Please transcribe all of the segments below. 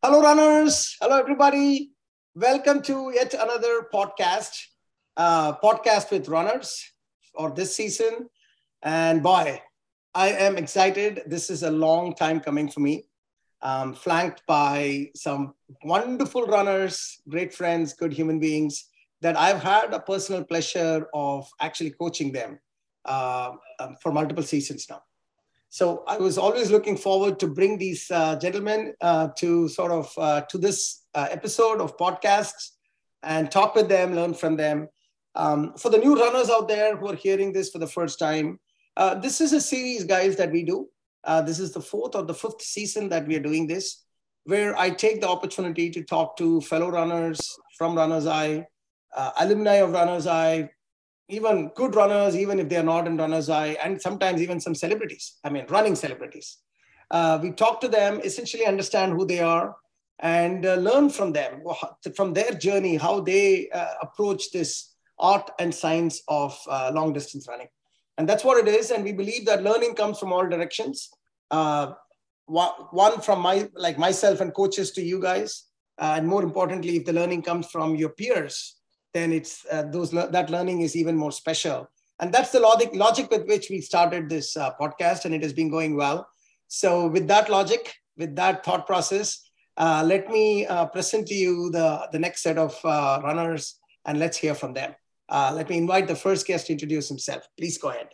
Hello, runners. Hello, everybody. Welcome to yet another podcast, uh, podcast with runners for this season. And boy, I am excited. This is a long time coming for me. Um, flanked by some wonderful runners, great friends, good human beings that I've had a personal pleasure of actually coaching them uh, um, for multiple seasons now. So I was always looking forward to bring these uh, gentlemen uh, to sort of uh, to this uh, episode of podcasts and talk with them, learn from them. Um, for the new runners out there who are hearing this for the first time, uh, this is a series, guys, that we do. Uh, this is the fourth or the fifth season that we are doing this, where I take the opportunity to talk to fellow runners from Runners High, alumni of Runners High, even good runners, even if they are not in runner's high, and sometimes even some celebrities, I mean, running celebrities. Uh, we talk to them, essentially understand who they are, and uh, learn from them, from their journey, how they uh, approach this art and science of uh, long distance running. And that's what it is. And we believe that learning comes from all directions. Uh, one from my, like myself and coaches to you guys. Uh, and more importantly, if the learning comes from your peers, then it's uh, those that learning is even more special. And that's the logic logic with which we started this uh, podcast, and it has been going well. So, with that logic, with that thought process, uh, let me uh, present to you the, the next set of uh, runners, and let's hear from them. Uh, let me invite the first guest to introduce himself. Please go ahead.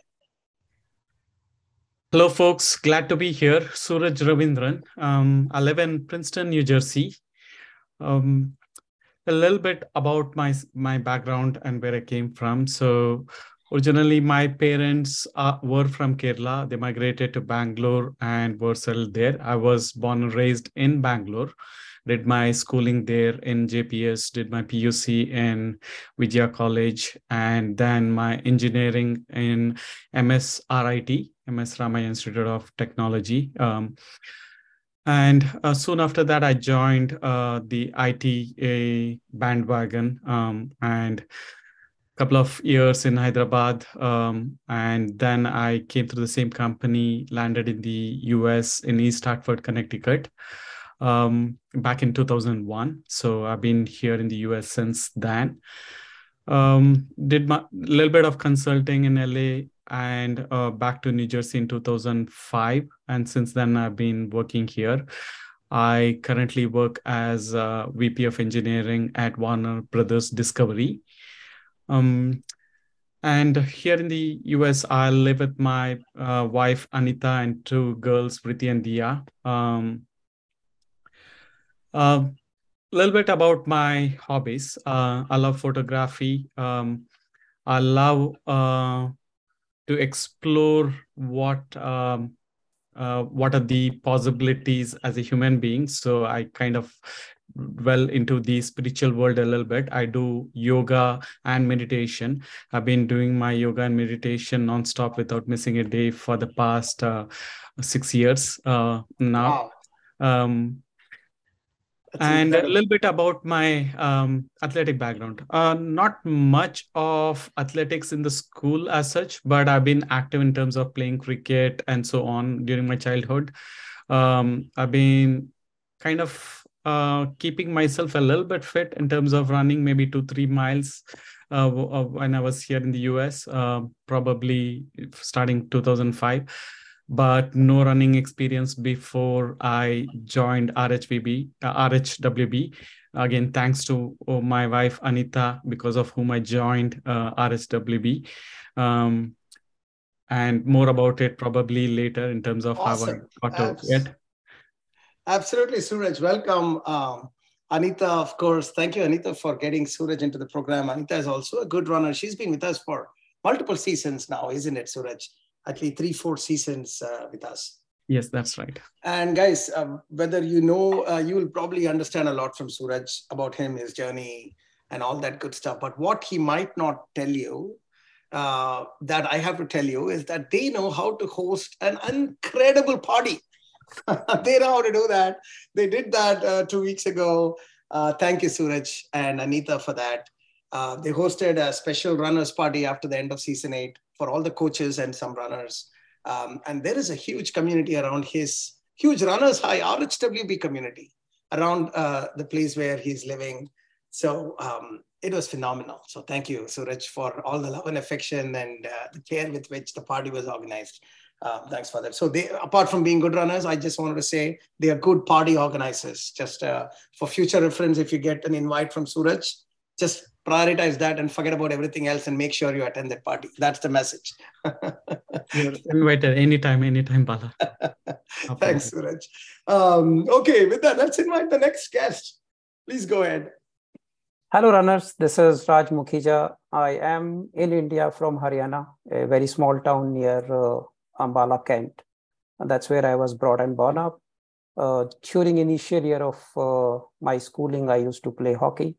Hello, folks. Glad to be here. Suraj Ravindran. Um, I live in Princeton, New Jersey. Um, a little bit about my my background and where I came from. So originally my parents uh, were from Kerala. They migrated to Bangalore and were settled there. I was born and raised in Bangalore. Did my schooling there in JPS, did my PUC in Vijaya College, and then my engineering in MS RIT, MS Ramaiah Institute of Technology. Um, and uh, soon after that, I joined uh, the ITA bandwagon um, and a couple of years in Hyderabad. Um, and then I came through the same company, landed in the US in East Hartford, Connecticut um, back in 2001. So I've been here in the US since then. Um, did a little bit of consulting in LA and uh, back to New Jersey in 2005. And since then, I've been working here. I currently work as VP of Engineering at Warner Brothers Discovery. Um, and here in the US, I live with my uh, wife, Anita, and two girls, Priti and Dia. Um, a uh, little bit about my hobbies. Uh, I love photography. Um, I love uh, to explore what um, uh, what are the possibilities as a human being. So I kind of well into the spiritual world a little bit. I do yoga and meditation. I've been doing my yoga and meditation nonstop without missing a day for the past uh, six years uh, now. Wow. Um, and incredible. a little bit about my um, athletic background. Uh, not much of athletics in the school as such, but I've been active in terms of playing cricket and so on during my childhood. Um, I've been kind of uh, keeping myself a little bit fit in terms of running maybe two, three miles uh, when I was here in the US, uh, probably starting 2005 but no running experience before I joined RHVB, uh, RHWB. Again, thanks to oh, my wife Anita, because of whom I joined uh, RHWB. Um, and more about it probably later in terms of awesome. how I got Abs- to it. Absolutely, Suraj. Welcome. Um, Anita, of course. Thank you, Anita, for getting Suraj into the program. Anita is also a good runner. She's been with us for multiple seasons now, isn't it, Suraj? At least three, four seasons uh, with us. Yes, that's right. And guys, um, whether you know, uh, you will probably understand a lot from Suraj about him, his journey, and all that good stuff. But what he might not tell you, uh, that I have to tell you, is that they know how to host an incredible party. they know how to do that. They did that uh, two weeks ago. Uh, thank you, Suraj and Anita, for that. Uh, they hosted a special runners party after the end of season eight for all the coaches and some runners. Um, and there is a huge community around his huge runners high RHWB community. around uh, the place where he's living. So um, it was phenomenal. So thank you, Suraj, for all the love and affection and uh, the care with which the party was organized. Uh, thanks for that. So they, apart from being good runners, I just wanted to say they are good party organizers. Just uh, for future reference, if you get an invite from Suraj, just prioritize that and forget about everything else and make sure you attend that party. That's the message. You're invited anytime, anytime, Bala. Thanks, Suraj. Um, okay, with that, let's invite the next guest. Please go ahead. Hello, runners. This is Raj Mukhija. I am in India from Haryana, a very small town near uh, Ambala, Cantt. And that's where I was brought and born up. Uh, during initial year of uh, my schooling, I used to play hockey.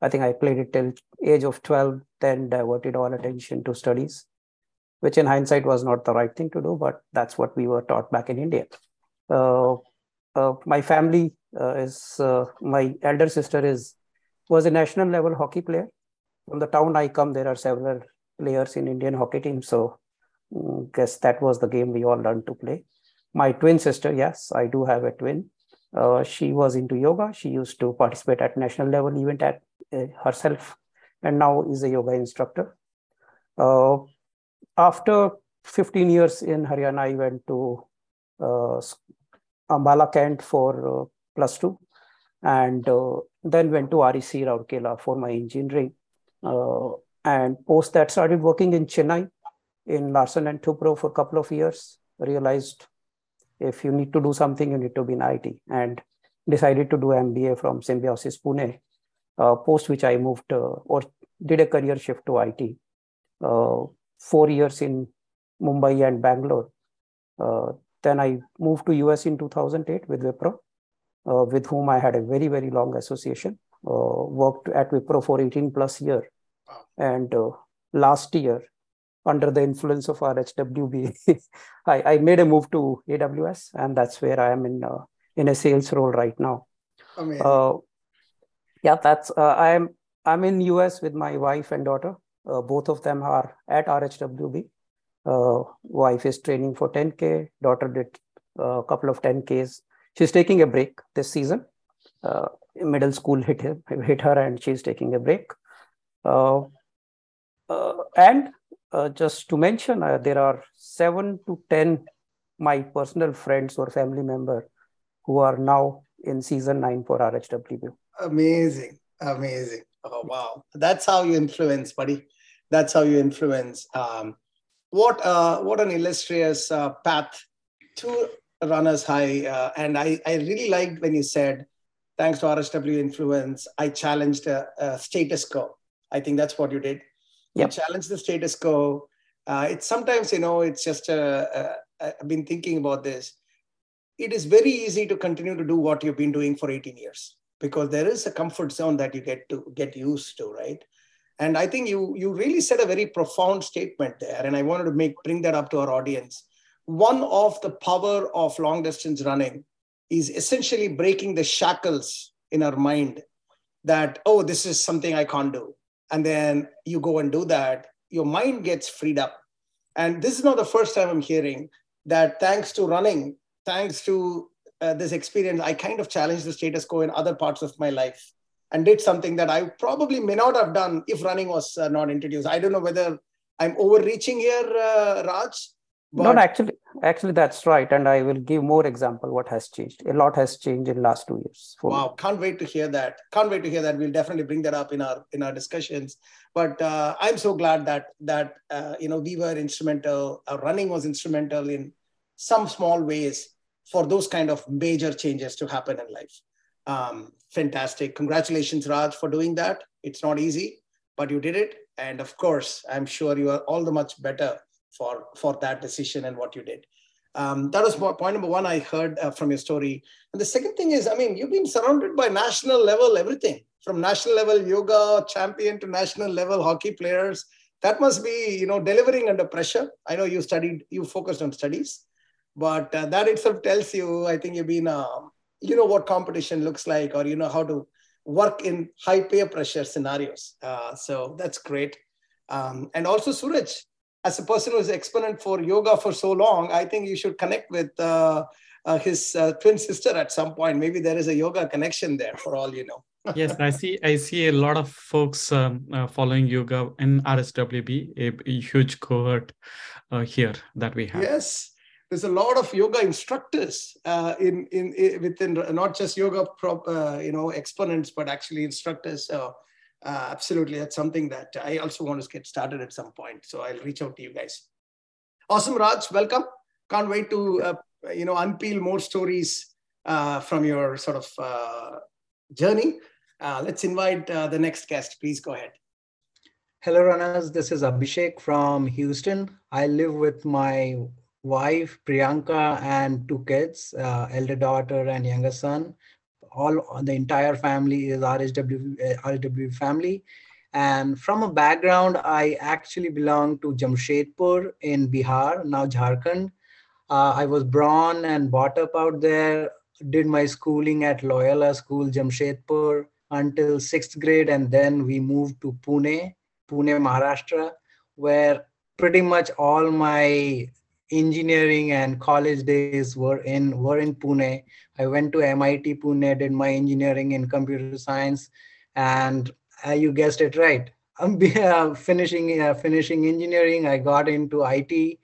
I think I played it till age of 12, then diverted all attention to studies, which in hindsight was not the right thing to do, but that's what we were taught back in India. Uh, uh, my family uh, is, uh, my elder sister is, was a national level hockey player. From the town I come, there are several players in Indian hockey team. So mm, guess that was the game we all learned to play. My twin sister, yes, I do have a twin. Uh, she was into yoga. She used to participate at national level event at uh, herself and now is a yoga instructor. Uh, after 15 years in Haryana, I went to uh, Ambala Cantt for uh, plus two and then went to REC Rourkela for my engineering. And post that started working in Chennai in Larsen and Toubro for a couple of years. Realized if you need to do something, you need to be in IT and decided to do MBA from Symbiosis Pune uh, post which I moved uh, or did a career shift to IT. Uh, four years in Mumbai and Bangalore. then I moved to US in 2008 with Wipro, with whom I had a very, very long association. worked at Wipro for 18 plus year. And last year, under the influence of RHWB, I, I, made a move to AWS, and that's where I am in uh, in a sales role right now. Uh, yeah that's uh, i'm i'm in us with my wife and daughter. Uh, both of them are at rhwb uh, wife is training for 10k daughter did a couple of 10ks she's taking a break this season. Uh, middle school hit her, hit her and she's taking a break. Uh, uh, just to mention there are 7 to 10 my personal friends or family member who are now in season 9 for rhwb Amazing. Amazing. Oh, wow. That's how you influence, buddy. That's how you influence. Um, what uh, what an illustrious uh, path to runners high. Uh, and I, I really liked when you said, thanks to RHW influence, I challenged a, a status quo. I think that's what you did. Yep. You challenged the status quo. Uh, it's sometimes, you know, it's just, uh, uh, I've been thinking about this. It is very easy to continue to do what you've been doing for 18 years because there is a comfort zone that you get to get used to right and i think you you really said a very profound statement there and i wanted to make bring that up to our audience one of the power of long distance running is essentially breaking the shackles in our mind that oh this is something i can't do and then you go and do that your mind gets freed up and this is not the first time i'm hearing that thanks to running thanks to uh, this experience, I kind of challenged the status quo in other parts of my life and did something that I probably may not have done if running was uh, not introduced. I don't know whether I'm overreaching here, uh, Raj. But... No, actually, actually that's right, and I will give more example. What has changed? A lot has changed in last two years. Wow, can't wait to hear that. Can't wait to hear that. We'll definitely bring that up in our in our discussions. But uh, I'm so glad that that uh, you know we were instrumental. Our running was instrumental in some small ways for those kind of major changes to happen in life. Um, fantastic. Congratulations, Raj, for doing that. It's not easy, but you did it. And of course, I'm sure you are all the much better for, for that decision and what you did. Um, that was point number one I heard uh, from your story. And the second thing is, I mean, you've been surrounded by national level everything from national level yoga champion to national level hockey players. That must be, you know, delivering under pressure. I know you studied, you focused on studies, but uh, that itself tells you i think you've been uh, you know what competition looks like or you know how to work in high peer pressure scenarios uh, so that's great um, and also suraj as a person who's exponent for yoga for so long i think you should connect with uh, uh, his uh, twin sister at some point. Maybe there is a yoga connection there, for all you know. yes, I see. I see a lot of folks um, uh, following yoga in RHWB, a, a huge cohort uh, here that we have. Yes, there's a lot of yoga instructors uh, in, in, in within not just yoga prop, uh, you know exponents, but actually instructors. So absolutely, that's something that I also want to get started at some point. So I'll reach out to you guys. Awesome, Raj. Welcome. Can't wait to you know unpeel more stories uh, from your sort of uh, journey. Uh, let's invite uh, the next guest. Please go ahead. Hello, runners. This is Abhishek from Houston. I live with my wife Priyanka and two kids, uh, elder daughter and younger son. All the entire family is RHW RHW family. And from a background, I actually belong to Jamshedpur in Bihar, now Jharkhand. Uh, I was born and brought up out there, did my schooling at Loyola School, Jamshedpur until sixth grade. And then we moved to Pune, Pune, Maharashtra, where pretty much all my engineering and college days were in were in Pune. I went to MIT Pune, did my engineering in computer science, and uh, you guessed it right. I'm uh, finishing uh, finishing engineering. I got into IT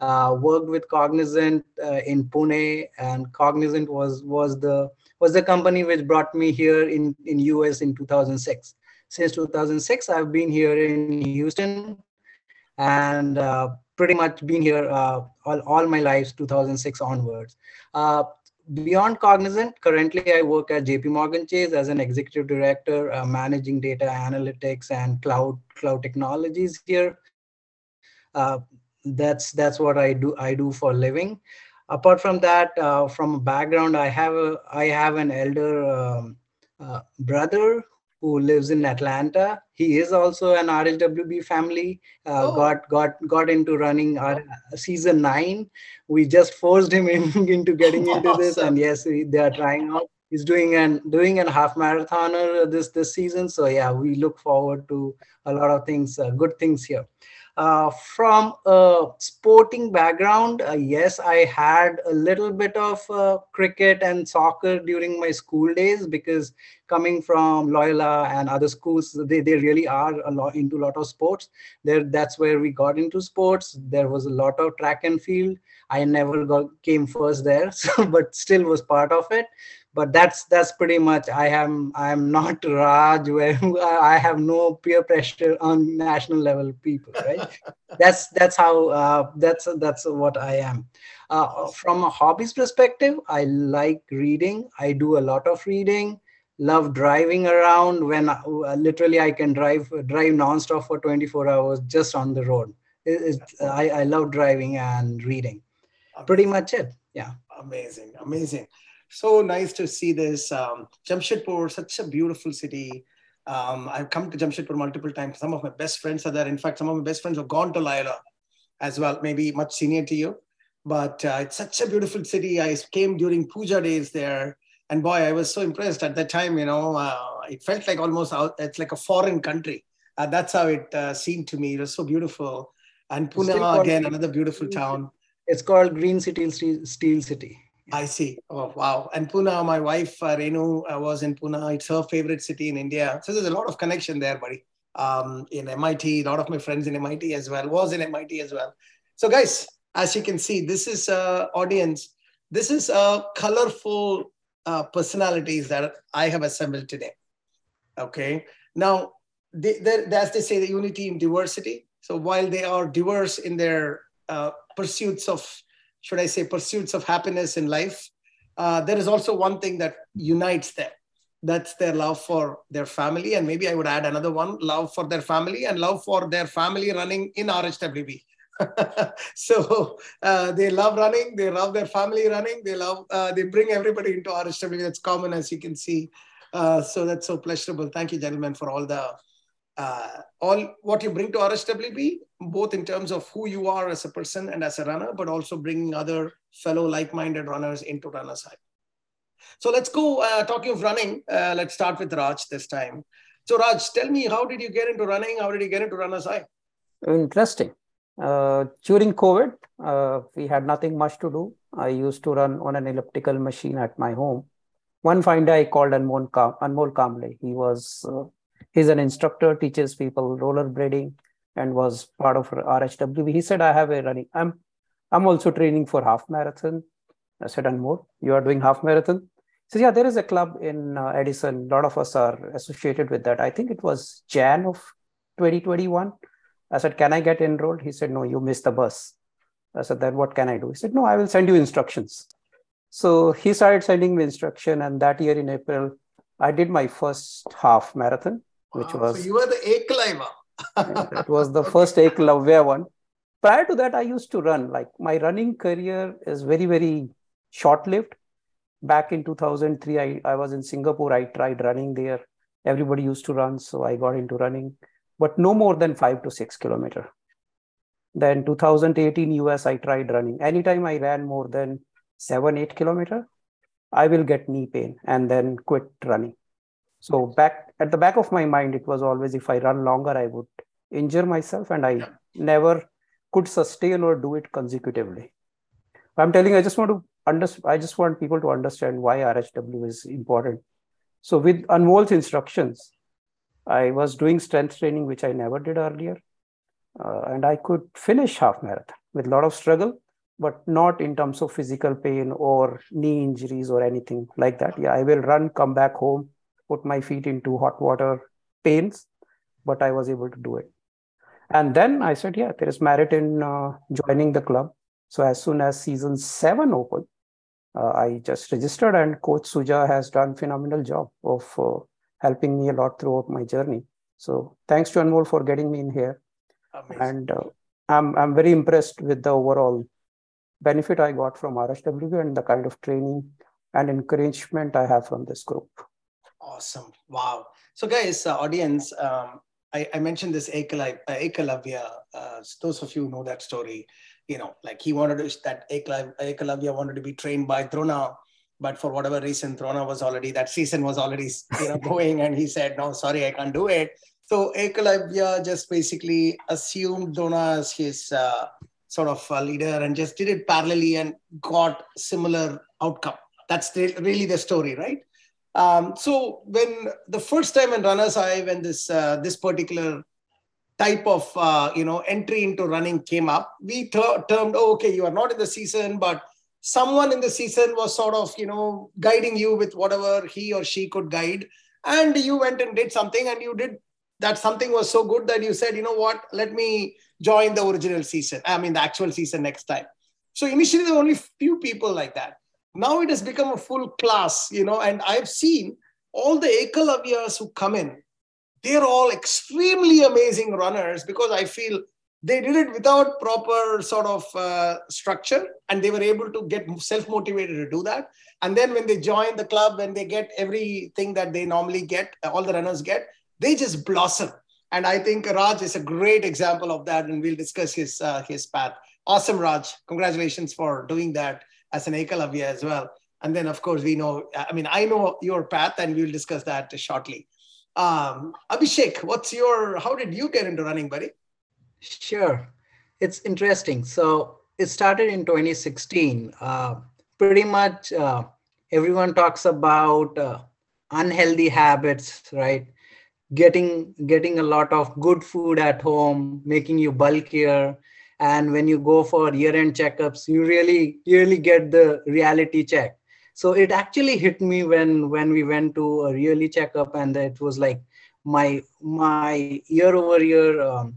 uh, worked with Cognizant uh, in Pune, and Cognizant was was the was the company which brought me here in in US in 2006. Since 2006, I've been here in Houston, and uh, pretty much been here uh, all, all my life 2006 onwards. Uh, beyond Cognizant, currently I work at JP Morgan Chase as an executive director, uh, managing data analytics and cloud cloud technologies here. Uh, that's that's what i do i do for living apart from that uh, from a background i have a i have an elder um, uh, brother who lives in atlanta. He is also an rhwb family. Uh, oh. got got got into running our season 9 we just forced him in, into getting into awesome. this. And yes they are trying out. He's doing an doing a half marathoner this this season. So yeah we look forward to a lot of things uh, good things here uh, from a sporting background, uh, yes, I had a little bit of uh, cricket and soccer during my school days because coming from Loyola and other schools, they, they really are a lot into a lot of sports. There, that's where we got into sports. There was a lot of track and field. I never got came first there, so, but still was part of it but that's that's pretty much i am i am not raj where i have no peer pressure on national level people right? That's that's how uh, that's that's what i am. Uh, from a hobbies perspective i like reading. I do a lot of reading. Love driving around when uh, literally i can drive drive nonstop for 24 hours just on the road. It, it, I, I love driving and reading. Pretty much it yeah. Amazing amazing so nice to see this. Um, Jamshedpur, such a beautiful city. Um, I've come to Jamshedpur multiple times. Some of my best friends are there. In fact, some of my best friends have gone to Loyola as well, maybe much senior to you. But uh, it's such a beautiful city. I came during puja days there. And boy, I was so impressed at that time. You know, uh, it felt like almost out, it's like a foreign country. Uh, that's how it uh, seemed to me. It was so beautiful. And Pune, again, another beautiful town. It's called Green City, Steel City. I see. Oh, wow. And Pune, my wife uh, Renu uh, was in Pune. It's her favorite city in India. So there's a lot of connection there, buddy. Um, in MIT, a lot of my friends in MIT as well, was in MIT as well. So, guys, as you can see, this is uh, audience. This is uh, colorful uh, personalities that I have assembled today. Okay. Now, they, as they say, the unity in diversity. So while they are diverse in their uh, pursuits of should I say, pursuits of happiness in life, uh, there is also one thing that unites them. That's their love for their family. And maybe I would add another one love for their family and love for their family running in RHWB. so uh, they love running, they love their family running, they love, uh, they bring everybody into RHWB. That's common, as you can see. Uh, so that's so pleasurable. Thank you, gentlemen, for all the uh, all what you bring to RHWB, both in terms of who you are as a person and as a runner, but also bringing other fellow like-minded runners into Runners High. So let's go uh, talking of running. Uh, let's start with Raj this time. So Raj, tell me, how did you get into running? How did you get into Runners High? Interesting. Uh, during COVID, uh, we had nothing much to do. I used to run on an elliptical machine at my home. One fine day, I called Anmol, Kam- Kamble. He was uh, he's an instructor, teaches people rollerblading, and was part of RHWB. He said, "I have a running. I'm I'm also training for half marathon." I said, "Anmol? you are doing half marathon?" He said, "Yeah, there is a club in uh, Edison. A lot of us are associated with that. I think it was Jan of 2021." I said, Can I get enrolled? He said, No, you missed the bus. I said, Then what can I do? He said, No, I will send you instructions. So he started sending me instruction. And that year in April, I did my first half marathon, which Wow, was So you were the Eklavya. that was the first Eklavya one. Prior to that, I used to run. Like my running career is very, very short lived. Back in 2003, I, I was in Singapore. I tried running there. Everybody used to run. So I got into running, but no more than five to six kilometer. Then 2018 US, I tried running. Anytime I ran more than seven, eight kilometer, I will get knee pain and then quit running. So back at the back of my mind, it was always if I run longer, I would injure myself, and I never could sustain or do it consecutively. I'm telling you, I just want to understand. I just want people to understand why RHW is important. So with Anmol's instructions, I was doing strength training, which I never did earlier, uh, and I could finish half marathon with a lot of struggle, but not in terms of physical pain or knee injuries or anything like that. Yeah, I will run, come back home, put my feet into hot water, pains, but I was able to do it. And then I said, yeah, there is merit in uh, joining the club. So as soon as season seven opened, uh, I just registered, and Coach Suja has done phenomenal job of uh, helping me a lot throughout my journey. So thanks to Anmol for getting me in here, Amazing. and uh, I'm I'm very impressed with the overall benefit I got from RHW and the kind of training and encouragement I have from this group. Awesome. Wow. So, guys, uh, audience, um, I, I mentioned this Ekala- uh, Ekalavya. Uh, those of you know that story, you know, like he wanted to, that Ekala- Ekalavya wanted to be trained by Drona, but for whatever reason, Drona was already, that season was already, you know, going, and he said, no, sorry, I can't do it. So, Ekalavya just basically assumed Drona as his uh, sort of leader and just did it parallelly and got similar outcome. That's the, really the story, right? Um, so when the first time in Runners High, when this uh, this particular type of uh, you know entry into running came up, we ter- termed, oh, okay, you are not in the season, but someone in the season was sort of you know guiding you with whatever he or she could guide, and you went and did something, and you did that something was so good that you said, you know what, let me join the original season. I mean the actual season next time. So initially there were only few people like that now it has become a full class, you know, and I've seen all the Ekalavyas who come in, they're all extremely amazing runners because I feel they did it without proper sort of uh, structure and they were able to get self-motivated to do that. And then when they join the club, when they get everything that they normally get, all the runners get, they just blossom. And I think Raj is a great example of that, and we'll discuss his uh, his path. Awesome, Raj! Congratulations for doing that as an Ekalavya as well. And then, of course, we know, I mean, I know your path and we'll discuss that shortly. Um, Abhishek, what's your, how did you get into running, buddy? Sure. It's interesting. So it started in 2016. Uh, pretty much uh, everyone talks about uh, unhealthy habits, right? Getting getting a lot of good food at home, making you bulkier, and when you go for year-end checkups you really really get the reality check. So it actually hit me when when we went to a yearly checkup and it was like my my year over year um,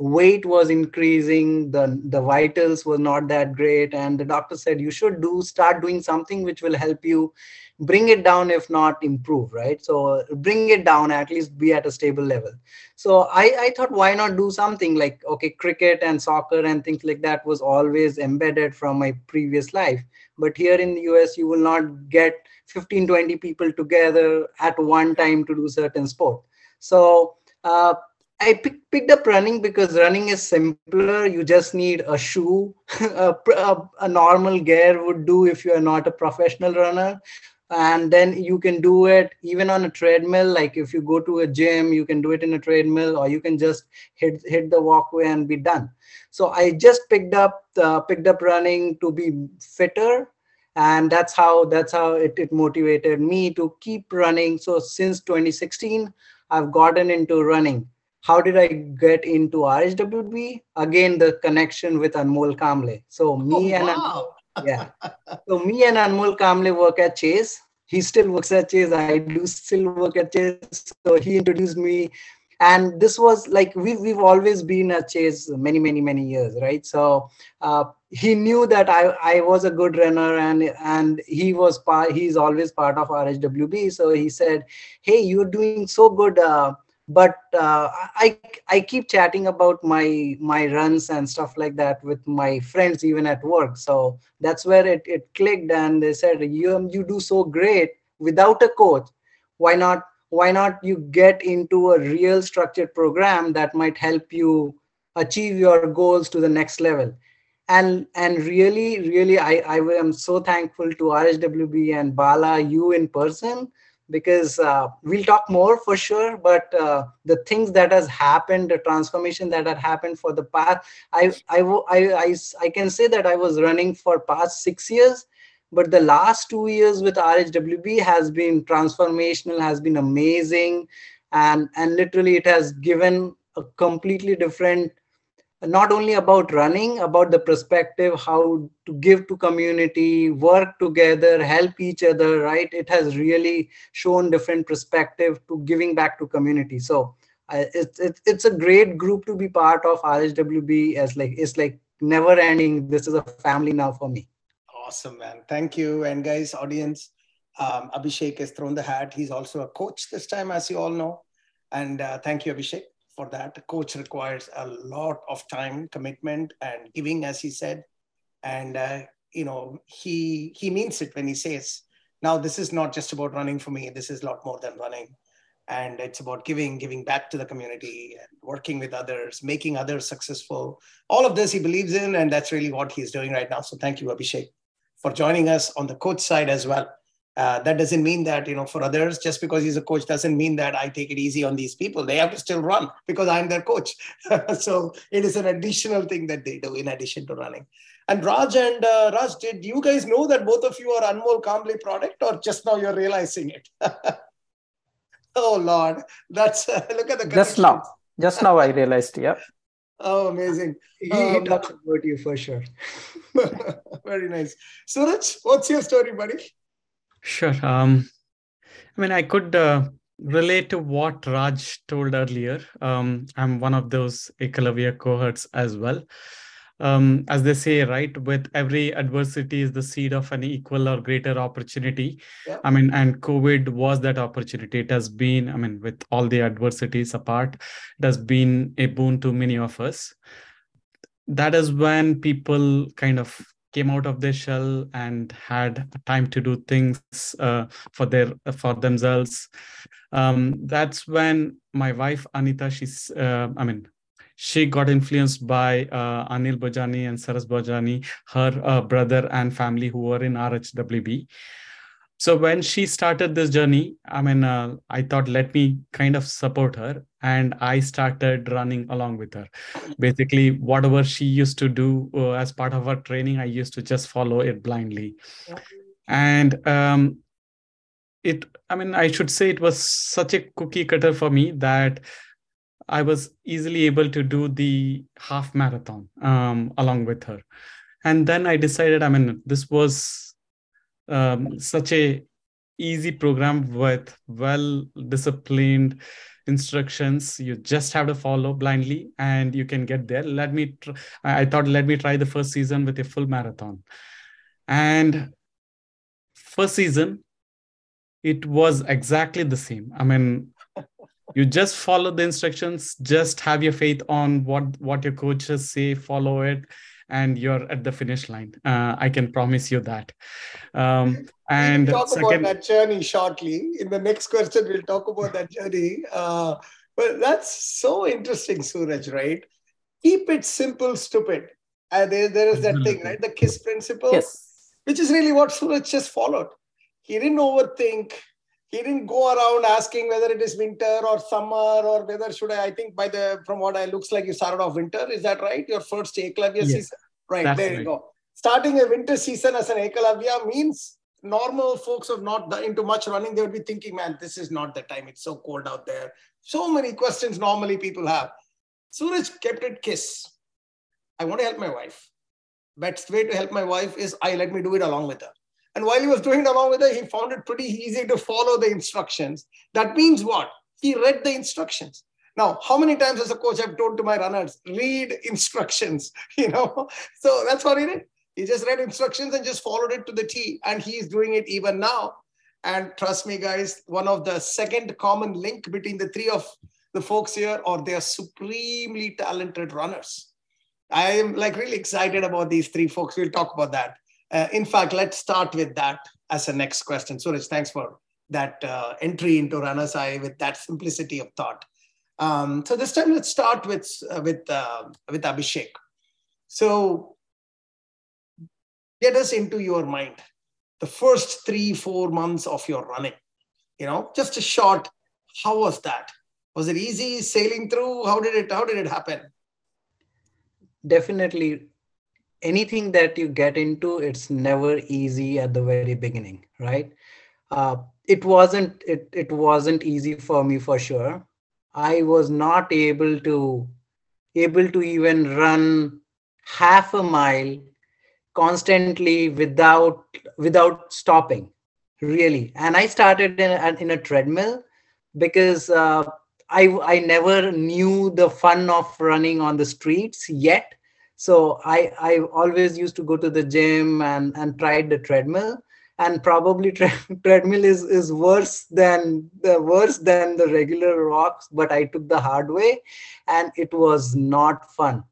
weight was increasing. The the vitals were not that great. And the doctor said you should do start doing something which will help you bring it down if not improve right? So bring it down at least be at a stable level. So i i thought why not do something like okay cricket and soccer and things like that was always embedded from my previous life. But here in the us you will not get 15 20 people together at one time to do certain sport. So uh, I pick, picked up running because running is simpler. You just need a shoe. a, a, a, normal gear would do if you are not a professional runner and then you can do it even on a treadmill. Like if you go to a gym you can do it in a treadmill or you can just hit hit the walkway and be done. So i just picked up uh, picked up running to be fitter. And that's how that's how it, it motivated me to keep running. So since 2016 i've gotten into running. How did i get into rhwb again the connection with anmol kamble. So me oh, and wow. Yeah. So me and anmol kamble work at chase. He still works at chase. I do still work at chase. So he introduced me. And this was like we, we've always been at chase many many many years right? So uh, he knew that I, I was a good runner and and he was part he's always part of rhwb so he said hey you're doing so good uh, but uh, i i keep chatting about my my runs and stuff like that with my friends even at work. So that's where it, it clicked and they said you you do so great without a coach. Why not why not you get into a real structured program that might help you achieve your goals to the next level? And and really really i i am so thankful to rhwb and bala you in person because uh, we'll talk more for sure but uh, the things that has happened the transformation that had happened for the past I, I i i i can say that i was running for past 6 years but the last two years with rhwb has been transformational has been amazing and and literally it has given a completely different not only about running about the perspective how to give to community work together help each other right it has really shown different perspective to giving back to community so uh, it's, it's it's a great group to be part of rhwb as like it's like never ending this is a family now for me Awesome, man. Thank you. And guys, audience, um, Abhishek has thrown the hat. He's also a coach this time, as you all know. And uh, thank you, Abhishek, for that. Coach requires a lot of time, commitment, and giving, as he said. And uh, you know, he he means it when he says, "Now this is not just about running for me. This is a lot more than running." and it's about giving giving back to the community and working with others making others successful all of this he believes in and that's really what he's doing right now so thank you abhishek for joining us on the coach side as well. Uh, that doesn't mean that you know for others just because he's a coach doesn't mean that i take it easy on these people they have to still run because i'm their coach so it is an additional thing that they do in addition to running and raj and uh, raj did you guys know that both of you are anmol kamble product or just now you're realizing it oh lord that's uh, look at the just now just now i realized yeah Oh, amazing. He, um, he talks about you for sure. very nice. Suraj, what's your story, buddy? Sure. Um, I mean, I could uh, relate to what Raj told earlier. Um, I'm one of those Ekalavya cohorts as well um, as they say, right, with every adversity is the seed of an equal or greater opportunity. Yeah. I mean, and COVID was that opportunity. It has been, I mean, with all the adversities apart, it has been a boon to many of us. That is when people kind of came out of their shell and had time to do things uh, for their for themselves um, that's when my wife anita she's uh, i mean she got influenced by uh, Anil Bajani and Saras Bajani, her uh, brother and family who were in RHWB. So when she started this journey, I mean, uh, I thought, let me kind of support her. And I started running along with her. Basically, whatever she used to do uh, as part of her training, I used to just follow it blindly. And um, it, I mean, I should say it was such a cookie cutter for me that I was easily able to do the half marathon um, along with her. And then I decided, I mean, this was um, such a easy program with well disciplined instructions. You just have to follow blindly and you can get there. Let me tr- i thought let me try the first season with a full marathon. And first season it was exactly the same. I mean you just follow the instructions just have your faith on what what your coaches say follow it and you're at the finish line. Uh, i can promise you that. Um, and we'll talk second, about that journey shortly in the next question we'll talk about that journey uh, but that's so interesting suraj right keep it simple stupid uh, there, there is that thing right the kiss principle yes which is really what suraj just followed He didn't overthink. He didn't go around asking whether it is winter or summer or whether should I. I think by the from what I looks like you started off winter. Is that right? Your first Eklavya yes, season, right? There right. you go. Starting a winter season as an Ekalavya means normal folks have not done into much running. They would be thinking, man, this is not the time. It's so cold out there. So many questions normally people have. Suraj kept it kiss. I want to help my wife. Best way to help my wife is I let me do it along with her. And while he was doing it along with her, he found it pretty easy to follow the instructions. That means what? He read the instructions. Now, how many times as a coach I've told to my runners, read instructions, you know? So that's what he did. He just read instructions and just followed it to the T. And he's doing it even now. And trust me, guys, one of the second common link between the three of the folks here or they are supremely talented runners. I am like really excited about these three folks. We'll talk about that. Uh, in fact, let's start with that as a next question. Suraj, thanks for that uh, entry into Runner's High with that simplicity of thought. Um, so this time, let's start with uh, with uh, with Abhishek. So get us into your mind the first three four months of your running. You know, just a short. How was that? Was it easy sailing through? How did it How did it happen? Definitely anything that you get into it's never easy at the very beginning right uh, it wasn't it, it wasn't easy for me for sure i was not able to able to even run half a mile constantly without without stopping really. And i started in a, in a treadmill because uh, i i never knew the fun of running on the streets yet. So i i always used to go to the gym and and tried the treadmill. And probably tre- treadmill is is worse than the worse than the regular rocks but i took the hard way and it was not fun.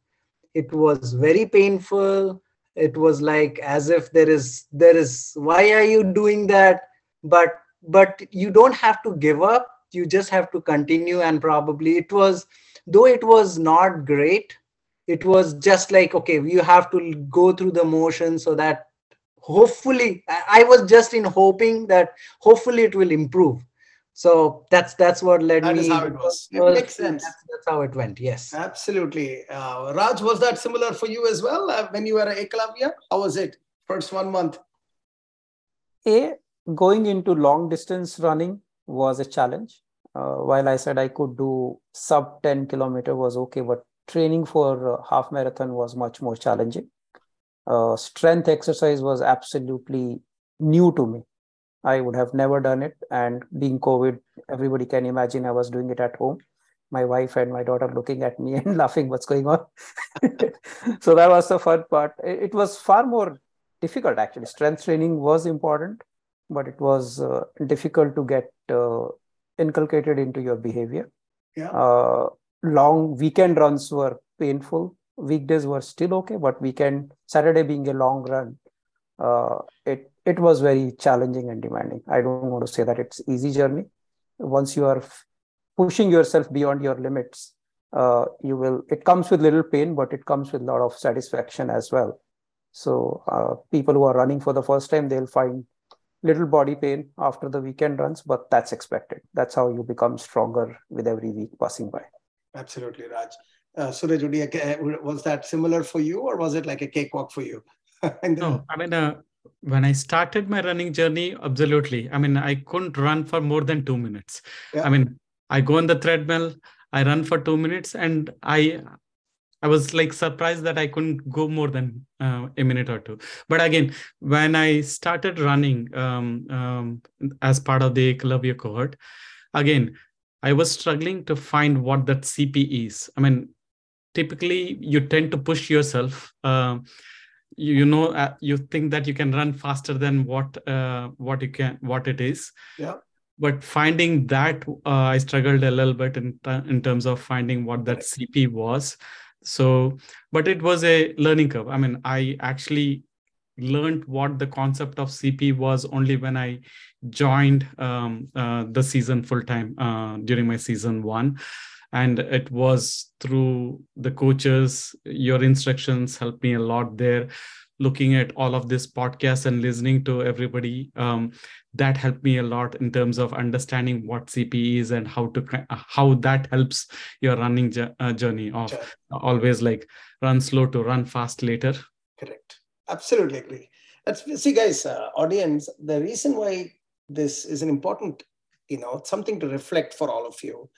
It was very painful it was like as if there is there is why are you doing that? But but you don't have to give up. You just have to continue and probably it was though it was not great it was just like okay you have to go through the motion so that hopefully i was just in hoping that hopefully it will improve so that's that's what led that me is how it was. It makes sense. that's, that's, how it went yes. Absolutely. Uh, raj was that similar for you as well uh, when you were at eklavya how was it first one month? A going into long distance running was a challenge. Uh, while i said i could do sub 10 kilometer was okay but training for half marathon was much more challenging. Uh, strength exercise was absolutely new to me. I would have never done it. And being COVID, everybody can imagine I was doing it at home. My wife and my daughter looking at me and laughing, what's going on? so that was the fun part. It was far more difficult, actually. Strength training was important, but it was uh, difficult to get uh, inculcated into your behavior. Yeah. Uh, long weekend runs were painful. Weekdays were still okay, but weekend Saturday being a long run, uh, it it was very challenging and demanding. I don't want to say that it's easy journey. Once you are f- pushing yourself beyond your limits, uh, you will. It comes with little pain, but it comes with a lot of satisfaction as well. So uh, people who are running for the first time, they'll find little body pain after the weekend runs, but that's expected. That's how you become stronger with every week passing by. Absolutely, Raj. Uh, Suraj, was that similar for you or was it like a cakewalk for you? no, I mean, uh, when I started my running journey, absolutely. I mean, I couldn't run for more than two minutes. Yeah. I mean, I go on the treadmill, I run for two minutes, and I I was like surprised that I couldn't go more than uh, a minute or two. But again, when I started running um, um, as part of the Eklavya cohort, again, I was struggling to find what that CP is. I mean, typically you tend to push yourself. Uh, you, you, know, uh, you think that you can run faster than what uh, what you can what it is. Yeah. But finding that, uh, I struggled a little bit in in terms of finding what that CP was. So, but it was a learning curve. I mean, I actually learned what the concept of CP was only when I joined um, uh, the season full time uh, during my season one. And it was through the coaches, your instructions helped me a lot there. looking at all of this podcast and listening to everybody um, that helped me a lot in terms of understanding what cpe is and how to how that helps your running uh, journey of sure. always like run slow to run fast later correct absolutely agree that's see guys uh, audience the reason why this is an important you know something to reflect for all of you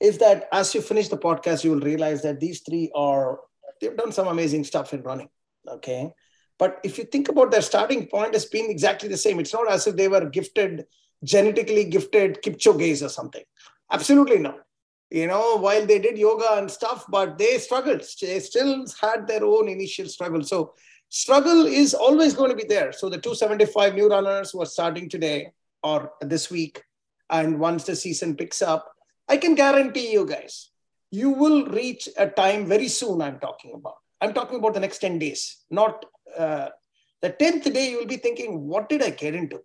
is that as you finish the podcast you will realize that these three are they've done some amazing stuff in running okay but if you think about their starting point as being exactly the same, it's not as if they were gifted, genetically gifted Kipchoge's or something. Absolutely not. You know, while they did yoga and stuff, but they struggled. They still had their own initial struggle. So struggle is always going to be there. So the 275 new runners who are starting today or this week, and once the season picks up, I can guarantee you guys, you will reach a time very soon. I'm talking about. I'm talking about the next 10 days, not uh, the 10th day, you will be thinking, what did I get into?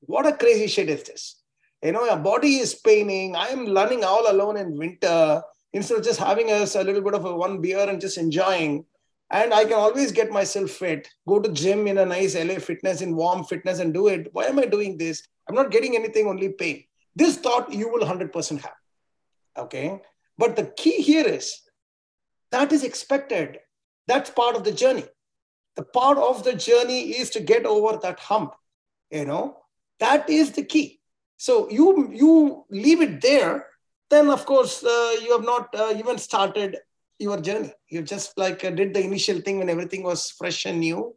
What a crazy shit is this? You know, your body is paining. I am running all alone in winter instead of just having a, a little bit of a one beer and just enjoying. And I can always get myself fit, go to gym in a nice LA fitness, in warm fitness and do it. Why am I doing this? I'm not getting anything, only pain. This thought you will 100% have. Okay. But the key here is that is expected. That's part of the journey. The part of the journey is to get over that hump you know? That is the key. So you you leave it there then of course uh, you have not uh, even started your journey. You just like uh, did the initial thing when everything was fresh and new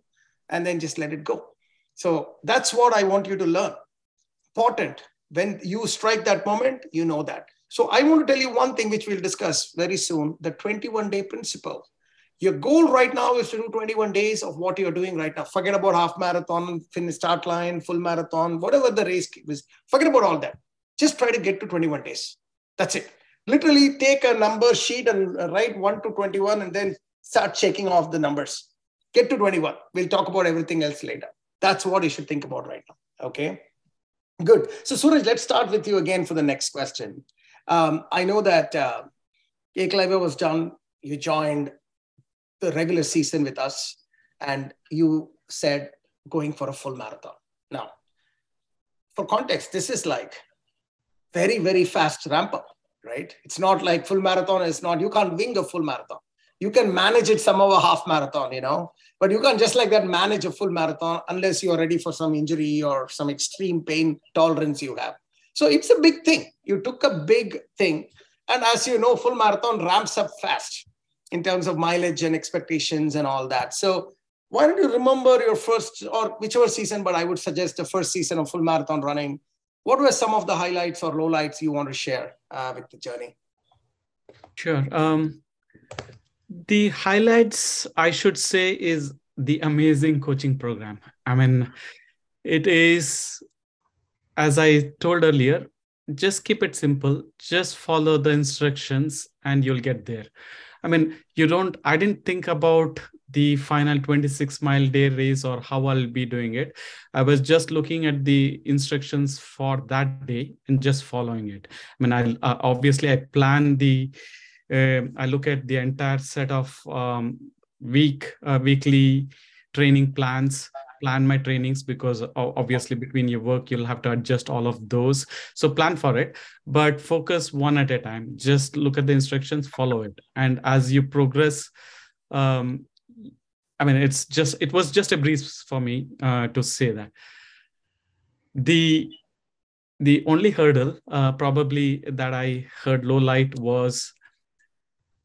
and then just let it go. So that's what i want you to learn. Important. When you strike that moment you know that so i want to tell you one thing which we'll discuss very soon the 21 day principle your goal right now is to do 21 days of what you're doing right now. Forget about half marathon, finish start line, full marathon, whatever the race is. Forget about all that. Just try to get to 21 days. That's it. Literally take a number sheet and write 1 to 21 and then start checking off the numbers. Get to 21. We'll talk about everything else later. That's what you should think about right now. Okay. Good. So, Suraj, let's start with you again for the next question. Um, I know that uh, Eklavya was done. You joined the regular season with us and you said going for a full marathon. Now, for context, this is like very, very fast ramp up, right? It's not like full marathon is not, you can't wing a full marathon. You can manage it somehow a half marathon, you know, but you can't just like that manage a full marathon unless you're ready for some injury or some extreme pain tolerance you have. So it's a big thing. You took a big thing. And as you know, full marathon ramps up fast in terms of mileage and expectations and all that. So why don't you remember your first or whichever season, but I would suggest the first season of full marathon running. What were some of the highlights or lowlights you want to share uh, with the journey? Sure. Um, the highlights, I should say, is the amazing coaching program. I mean, it is, as I told earlier, just keep it simple, just follow the instructions, and you'll get there. I mean, you don't, I didn't think about the final 26 mile day race or how I'll be doing it. I was just looking at the instructions for that day and just following it. I mean, I uh, obviously I plan the, uh, I look at the entire set of um, week, uh, weekly training plans plan my trainings because obviously between your work you'll have to adjust all of those. So plan for it but focus one at a time. Just look at the instructions follow it. And as you progress um, i mean it's just it was just a breeze for me uh, to say that. The the only hurdle uh, probably that i heard low light was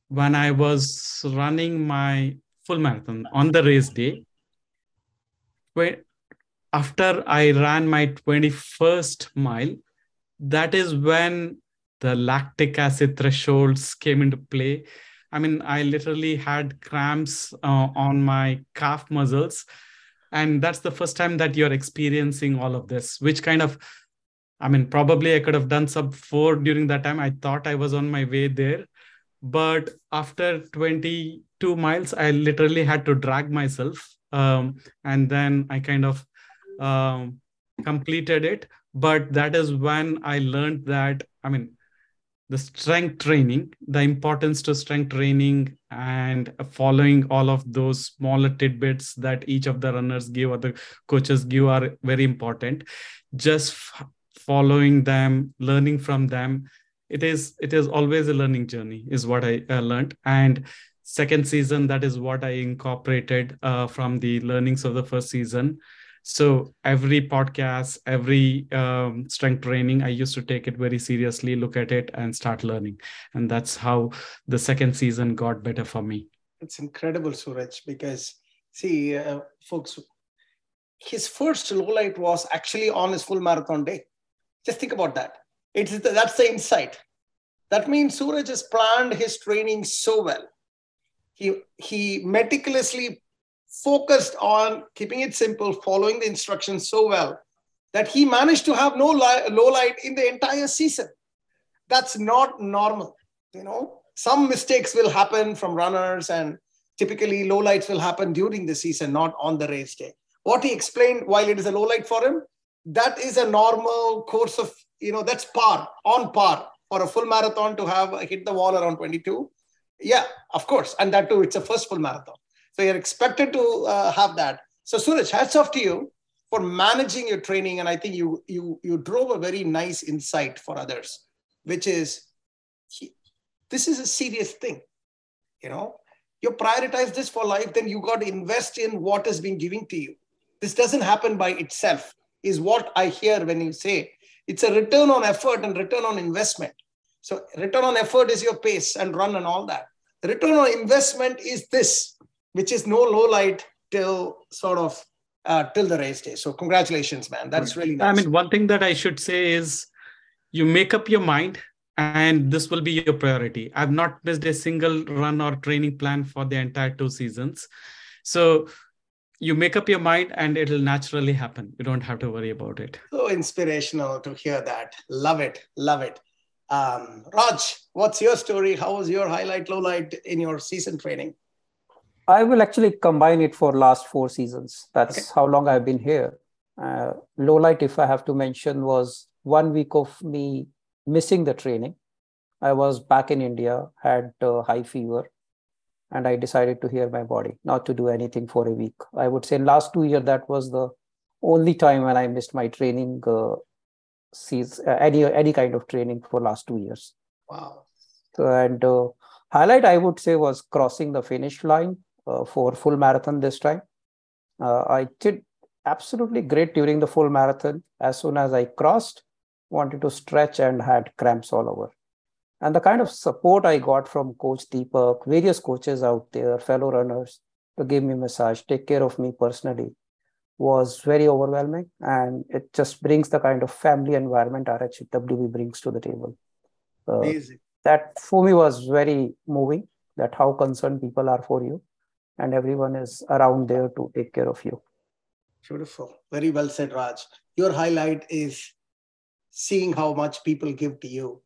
when i was running my full marathon on the race day after I ran my 21st mile, that is when the lactic acid thresholds came into play. I mean, I literally had cramps uh, on my calf muscles. And that's the first time that you're experiencing all of this, which kind of, I mean, probably I could have done sub four during that time. I thought I was on my way there. But after 22 miles, I literally had to drag myself um, and then I kind of um, completed it. But that is when I learned that I mean, the strength training, the importance to strength training and following all of those smaller tidbits that each of the runners give or the coaches give are very important. Just f- following them, learning from them, it is it is always a learning journey, is what I uh, learned. And second season, that is what I incorporated uh, from the learnings of the first season. So every podcast every um, strength training i used to take it very seriously look at it and start learning. And that's how the second season got better for me. It's incredible suraj because see uh, folks his first low light was actually on his full marathon day. Just think about that. It's that's the insight. That means suraj has planned his training so well he he meticulously focused on keeping it simple, following the instructions so well that he managed to have no low light in the entire season. That's not normal. You know, some mistakes will happen from runners, and typically low lights will happen during the season, not on the race day. What he explained, while it is a low light for him, that is a normal course of, you know, that's par, on par for a full marathon to have hit the wall around 22. Yeah, of course. And that too, it's a first full marathon. So you're expected to uh, have that. So Suraj, hats off to you for managing your training. And I think you you you drove a very nice insight for others, which is this is a serious thing. You know, you prioritize this for life, then you got to invest in what is being given to you. This doesn't happen by itself, is what I hear when you say it's a return on effort and return on investment. So return on effort is your pace and run and all that. Return on investment is this which is no low light till sort of uh, till the race day. So congratulations, man. That's really nice. I mean, one thing that I should say is you make up your mind and this will be your priority. I've not missed a single run or training plan for the entire two seasons. So you make up your mind and it'll naturally happen. You don't have to worry about it. So inspirational to hear that. Love it. Love it. Um, Raj, what's your story? How was your highlight, low light in your season training? I will actually combine it for last four seasons. That's okay. how long I've been here. Uh, low light, if I have to mention, was one week of me missing the training. I was back in India, had uh, high fever, and I decided to hear my body, not to do anything for a week. I would say last two years that was the only time when I missed my training, uh, season, uh, any any kind of training for last two years. Wow. And uh, highlight I would say was crossing the finish line uh, for full marathon this time. Uh, I did absolutely great during the full marathon. As soon as I crossed, wanted to stretch and had cramps all over. And the kind of support I got from Coach Deepak, various coaches out there, fellow runners, to give me massage, take care of me personally, was very overwhelming. And it just brings the kind of family environment RHWB brings to the table. Uh, Amazing. That for me was very moving. That how concerned people are for you and everyone is around there to take care of you. Beautiful. Very well said, Raj. Your highlight is seeing how much people give to you.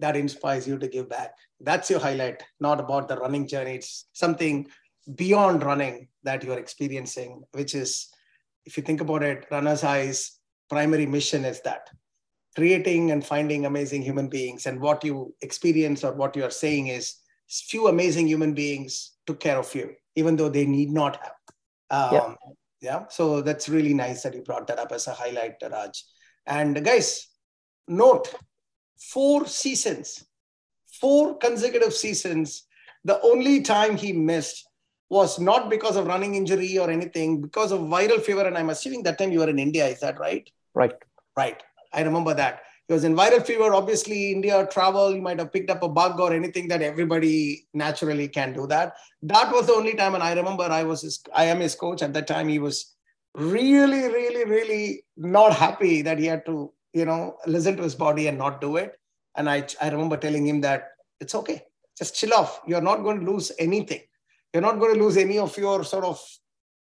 That inspires you to give back. That's your highlight, not about the running journey. It's something beyond running that you're experiencing, which is, if you think about it, Runner's High's primary mission is that creating and finding amazing human beings. And what you experience or what you are saying is few amazing human beings took care of you even though they need not have. Um, yeah. yeah. So that's really nice that you brought that up as a highlight, Raj. And guys, note four seasons, four consecutive seasons. The only time he missed was not because of running injury or anything, because of viral fever. And I'm assuming that time you were in India. Is that right? Right. Right. I remember that. He was in viral fever. Obviously, India travel, you might have picked up a bug or anything that everybody naturally can do that. That was the only time. And I remember I was his, I am his coach at that time. He was really, really, really not happy that he had to, you know, listen to his body and not do it. And I, I remember telling him that it's okay. Just chill off. You're not going to lose anything. You're not going to lose any of your sort of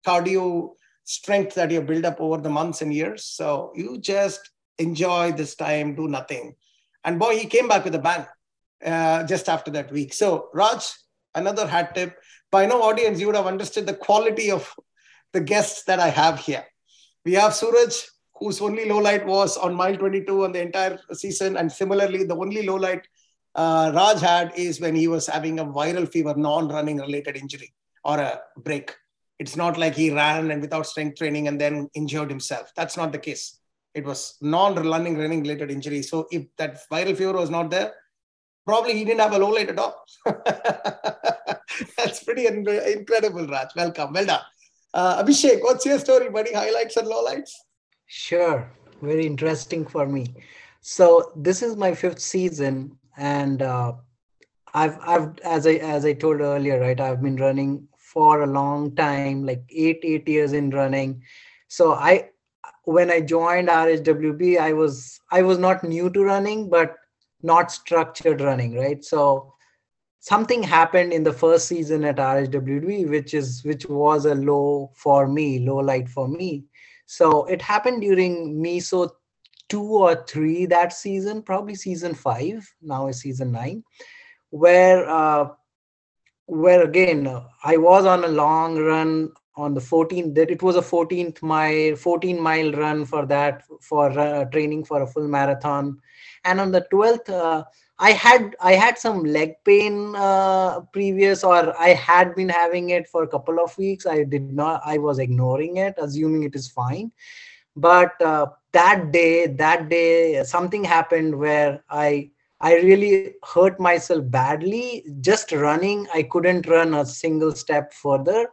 cardio strength that you built up over the months and years. So you just enjoy this time, do nothing. And boy, he came back with a bang uh, just after that week. So, Raj, another hat tip. By no audience, you would have understood the quality of the guests that I have here. We have Suraj, whose only low light was on mile 22 on the entire season. And similarly, the only low light uh, Raj had is when he was having a viral fever, non-running related injury or a break. It's not like he ran and without strength training and then injured himself. That's not the case. It was non-running running related injury. So if that viral fever was not there, probably he didn't have a low light at all. That's pretty incredible, Raj. Welcome. Well done. Uh, Abhishek, what's your story, buddy? Highlights and lowlights? Sure. Very interesting for me. So this is my fifth season, and uh, I've I've as I as I told earlier, right? I've been running for a long time, like eight eight years in running. So I when I joined RHWB, I was I was not new to running, but not structured running, right? So something happened in the first season at RHWB, which is which was a low for me, low light for me. So it happened during MESO two or three that season, probably season five. Now is season nine, where uh, where again I was on a long run on the 14th that it was a 14th mile 14 mile run for that for uh, training for a full marathon. And on the 12th uh, i had i had some leg pain uh, previous or i had been having it for a couple of weeks. I did not i was ignoring it assuming it is fine. But uh, that day that day something happened where i i really hurt myself badly. Just running i couldn't run a single step further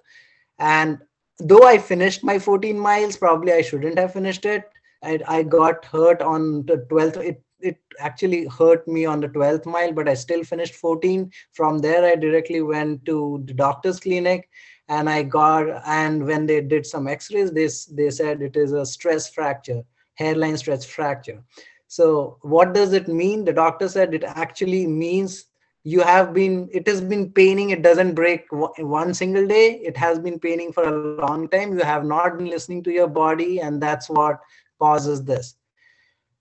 and though i finished my 14 miles probably i shouldn't have finished it. I, I got hurt on the 12th it it actually hurt me on the 12th mile but i still finished 14 from there i directly went to the doctor's clinic and i got and when they did some x-rays they, they said it is a stress fracture hairline stress fracture. So what does it mean? The doctor said it actually means you have been it has been paining it doesn't break one single day. It has been paining for a long time. You have not been listening to your body and that's what causes this.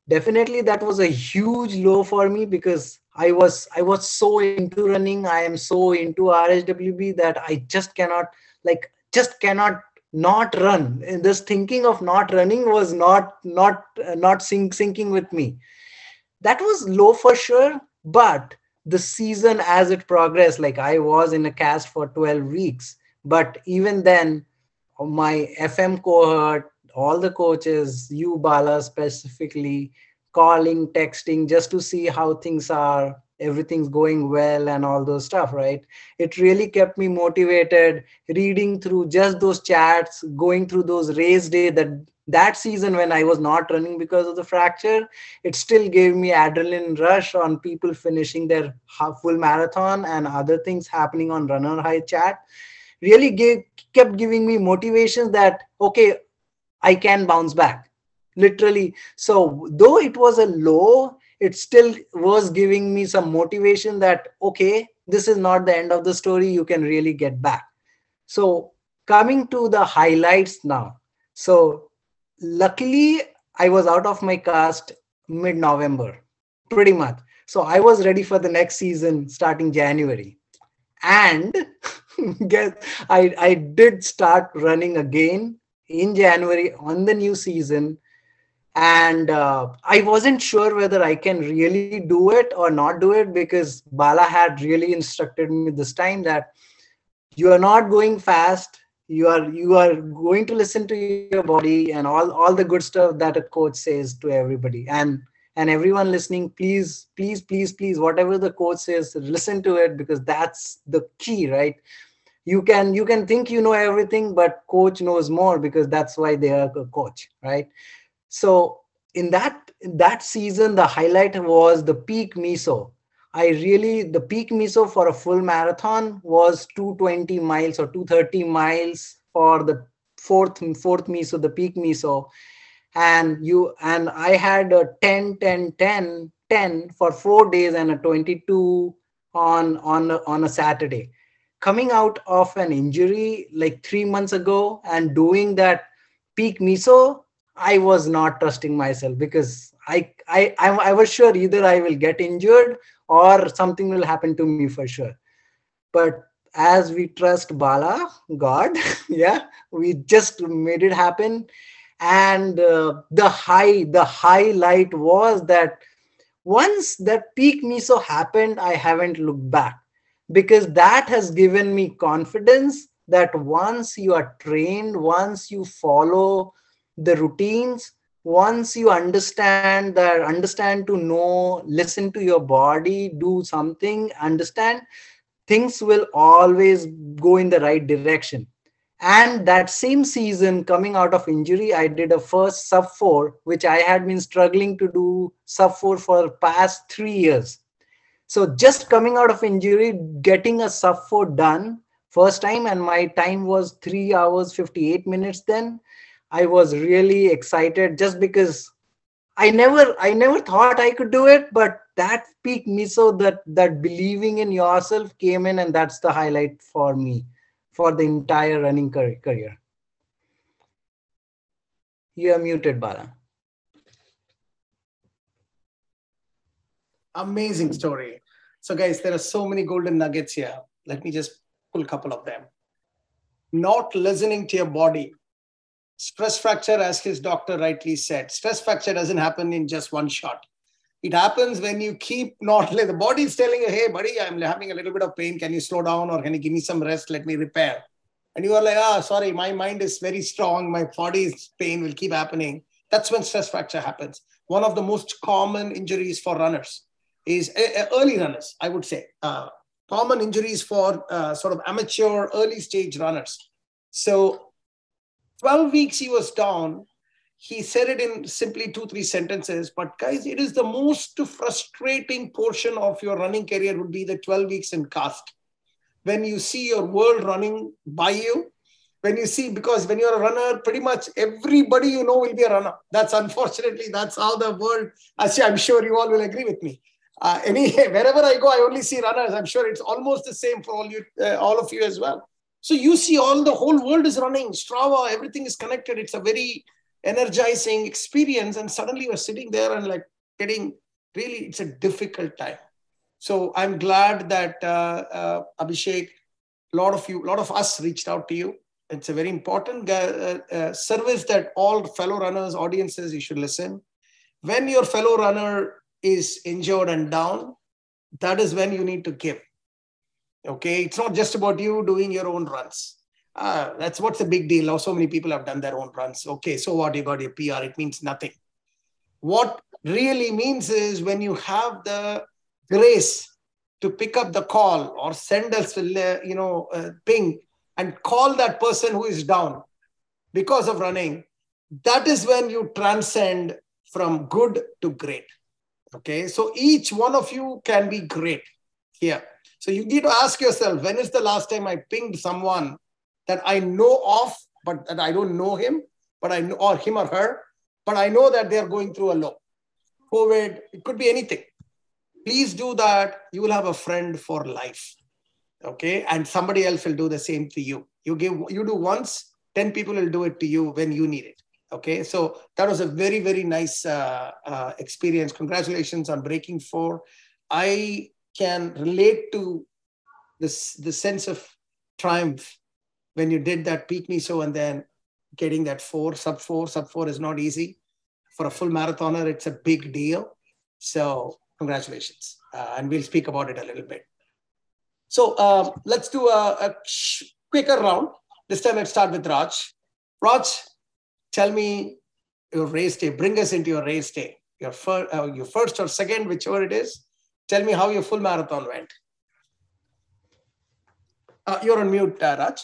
Definitely that was a huge low for me because i was i was so into running. I am so into rhwb that i just cannot like just cannot not run. And this thinking of not running was not not uh, not sink, sinking with me. That was low for sure but the season as it progressed like i was in a cast for 12 weeks but even then my fm cohort all the coaches, you Bala specifically, calling, texting just to see how things are, everything's going well, and all those stuff, right? It really kept me motivated, reading through just those chats, going through those race day that that season when I was not running because of the fracture, it still gave me adrenaline rush on people finishing their half full marathon and other things happening on runner high chat. Really gave kept giving me motivation that okay, I can bounce back. Literally. So, though it was a low, it still was giving me some motivation that, okay, this is not the end of the story. You can really get back. So, coming to the highlights now. So, luckily, I was out of my cast mid November, pretty much. So, I was ready for the next season starting January. And get I, I did start running again in January on the new season. And uh, I wasn't sure whether I can really do it or not do it because Bala had really instructed me this time that you are not going fast. You are you are going to listen to your body and all all the good stuff that a coach says to everybody. And and everyone listening, please, please, please, please, whatever the coach says, listen to it because that's the key, right? you can you can think you know everything but coach knows more because that's why they are a coach right so in that that season the highlight was the peak meso i really the peak meso for a full marathon was 220 miles or 230 miles for the fourth fourth meso the peak meso and you and i had a 10 10 10 10 for 4 days and a 22 on on on a saturday. Coming out of an injury like three months ago and doing that peak meso i was not trusting myself because I, I i was sure either i will get injured or something will happen to me for sure. But as we trust bala god yeah we just made it happen. And uh, the high the highlight was that once that peak meso happened, I haven't looked back. Because that has given me confidence that once you are trained, once you follow the routines, once you understand that, understand to know, listen to your body, do something, understand, things will always go in the right direction. And that same season, coming out of injury, I did a first sub four, which I had been struggling to do sub four for past three years. So just coming out of injury, getting a sub four done first time, and my time was three hours, 58 minutes then. I was really excited just because I never I never thought I could do it, but that peak meso that that believing in yourself came in, and that's the highlight for me for the entire running career. You are muted, Bala. Amazing story. So, guys, there are so many golden nuggets here. Let me just pull a couple of them. Not listening to your body. Stress fracture, as his doctor rightly said, stress fracture doesn't happen in just one shot. It happens when you keep not the body is telling you, hey, buddy, I'm having a little bit of pain. Can you slow down or can you give me some rest? Let me repair. And you are like, ah, sorry, my mind is very strong. My body's pain will keep happening. That's when stress fracture happens. One of the most common injuries for runners is uh, early runners, I would say. Uh, common injuries for uh, sort of amateur early stage runners. So 12 weeks he was down. He said it in simply two three sentences but guys it is the most frustrating portion of your running career would be the 12 weeks in cast. When you see your world running by you when you see because when you're a runner pretty much everybody you know will be a runner. That's unfortunately that's how the world actually i'm sure you all will agree with me. Uh, any wherever i go i only see runners. I'm sure it's almost the same for all you uh, all of you as well so you see all the whole world is running. Strava everything is connected. It's a very energizing experience. And suddenly you're sitting there and like getting really it's a difficult time. So i'm glad that uh, uh, abhishek a lot of you a lot of us reached out to you. It's a very important uh, uh, service that all fellow runners audiences you should listen. When your fellow runner is injured and down that is when you need to give okay it's not just about you doing your own runs uh, that's what's the big deal. Now, so many people have done their own runs. Okay, so what? You got your PR. It means nothing. What really means is when you have the grace to pick up the call or send us, uh, you know, ping and call that person who is down because of running. That is when you transcend from good to great. Okay, so each one of you can be great here. So you need to ask yourself when is the last time I pinged someone that I know of, but that I don't know him, but I know, or him or her, but I know that they're going through a low. COVID, it could be anything. Please do that. You will have a friend for life. Okay. And somebody else will do the same to you. You give, you do once, 10 people will do it to you when you need it. Okay. So that was a very, very nice uh, uh, experience. Congratulations on breaking four. I can relate to this, the sense of triumph when you did that peak meso and then getting that four, sub four, sub four is not easy. For a full marathoner, it's a big deal. So congratulations. Uh, and we'll speak about it a little bit. So uh, let's do a, a quicker round. This time let's start with Raj. Raj, tell me your race day. Bring us into your race day. Your, fir- uh, your first or second, whichever it is. Tell me how your full marathon went. Uh, you're on mute, uh, Raj.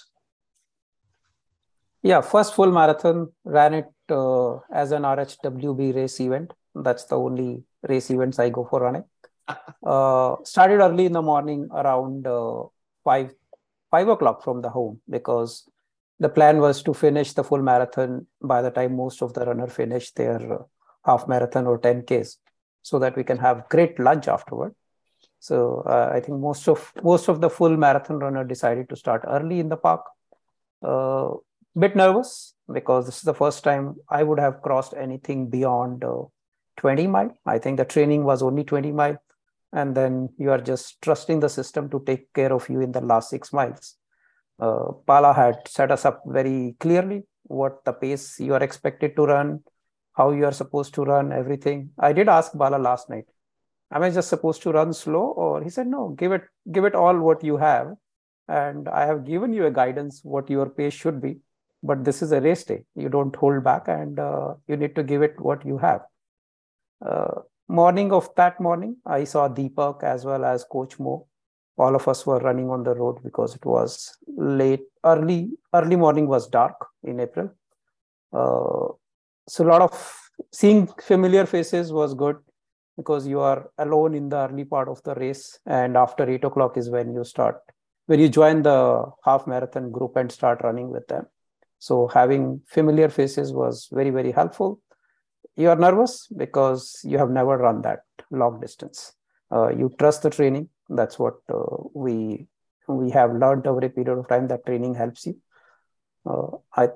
Yeah, first full marathon ran it uh, as an RHWB race event. That's the only race events I go for running. Uh, started early in the morning around uh, five five o'clock from the home because the plan was to finish the full marathon by the time most of the runner finished their uh, half marathon or 10 ks so that we can have great lunch afterward so uh, i think most of most of the full marathon runner decided to start early in the park uh, bit nervous because this is the first time I would have crossed anything beyond uh, 20 mile. I think the training was only 20 mile. And then you are just trusting the system to take care of you in the last six miles. Uh, Bala had set us up very clearly what the pace you are expected to run, how you are supposed to run, everything. I did ask Bala last night am I just supposed to run slow? Or he said, no, give it, give it all what you have. And I have given you a guidance what your pace should be. But this is a race day. You don't hold back and uh, you need to give it what you have. Uh, morning of that morning, I saw Deepak as well as Coach Mo. All of us were running on the road because it was late, early, early morning was dark in April. Uh, so a lot of seeing familiar faces was good because you are alone in the early part of the race. And after eight o'clock is when you start when you join the half marathon group and start running with them. So having familiar faces was very very helpful. You are nervous because you have never run that long distance. Uh, you trust the training. That's what uh, we we have learned over a period of time that training helps you. Uh, i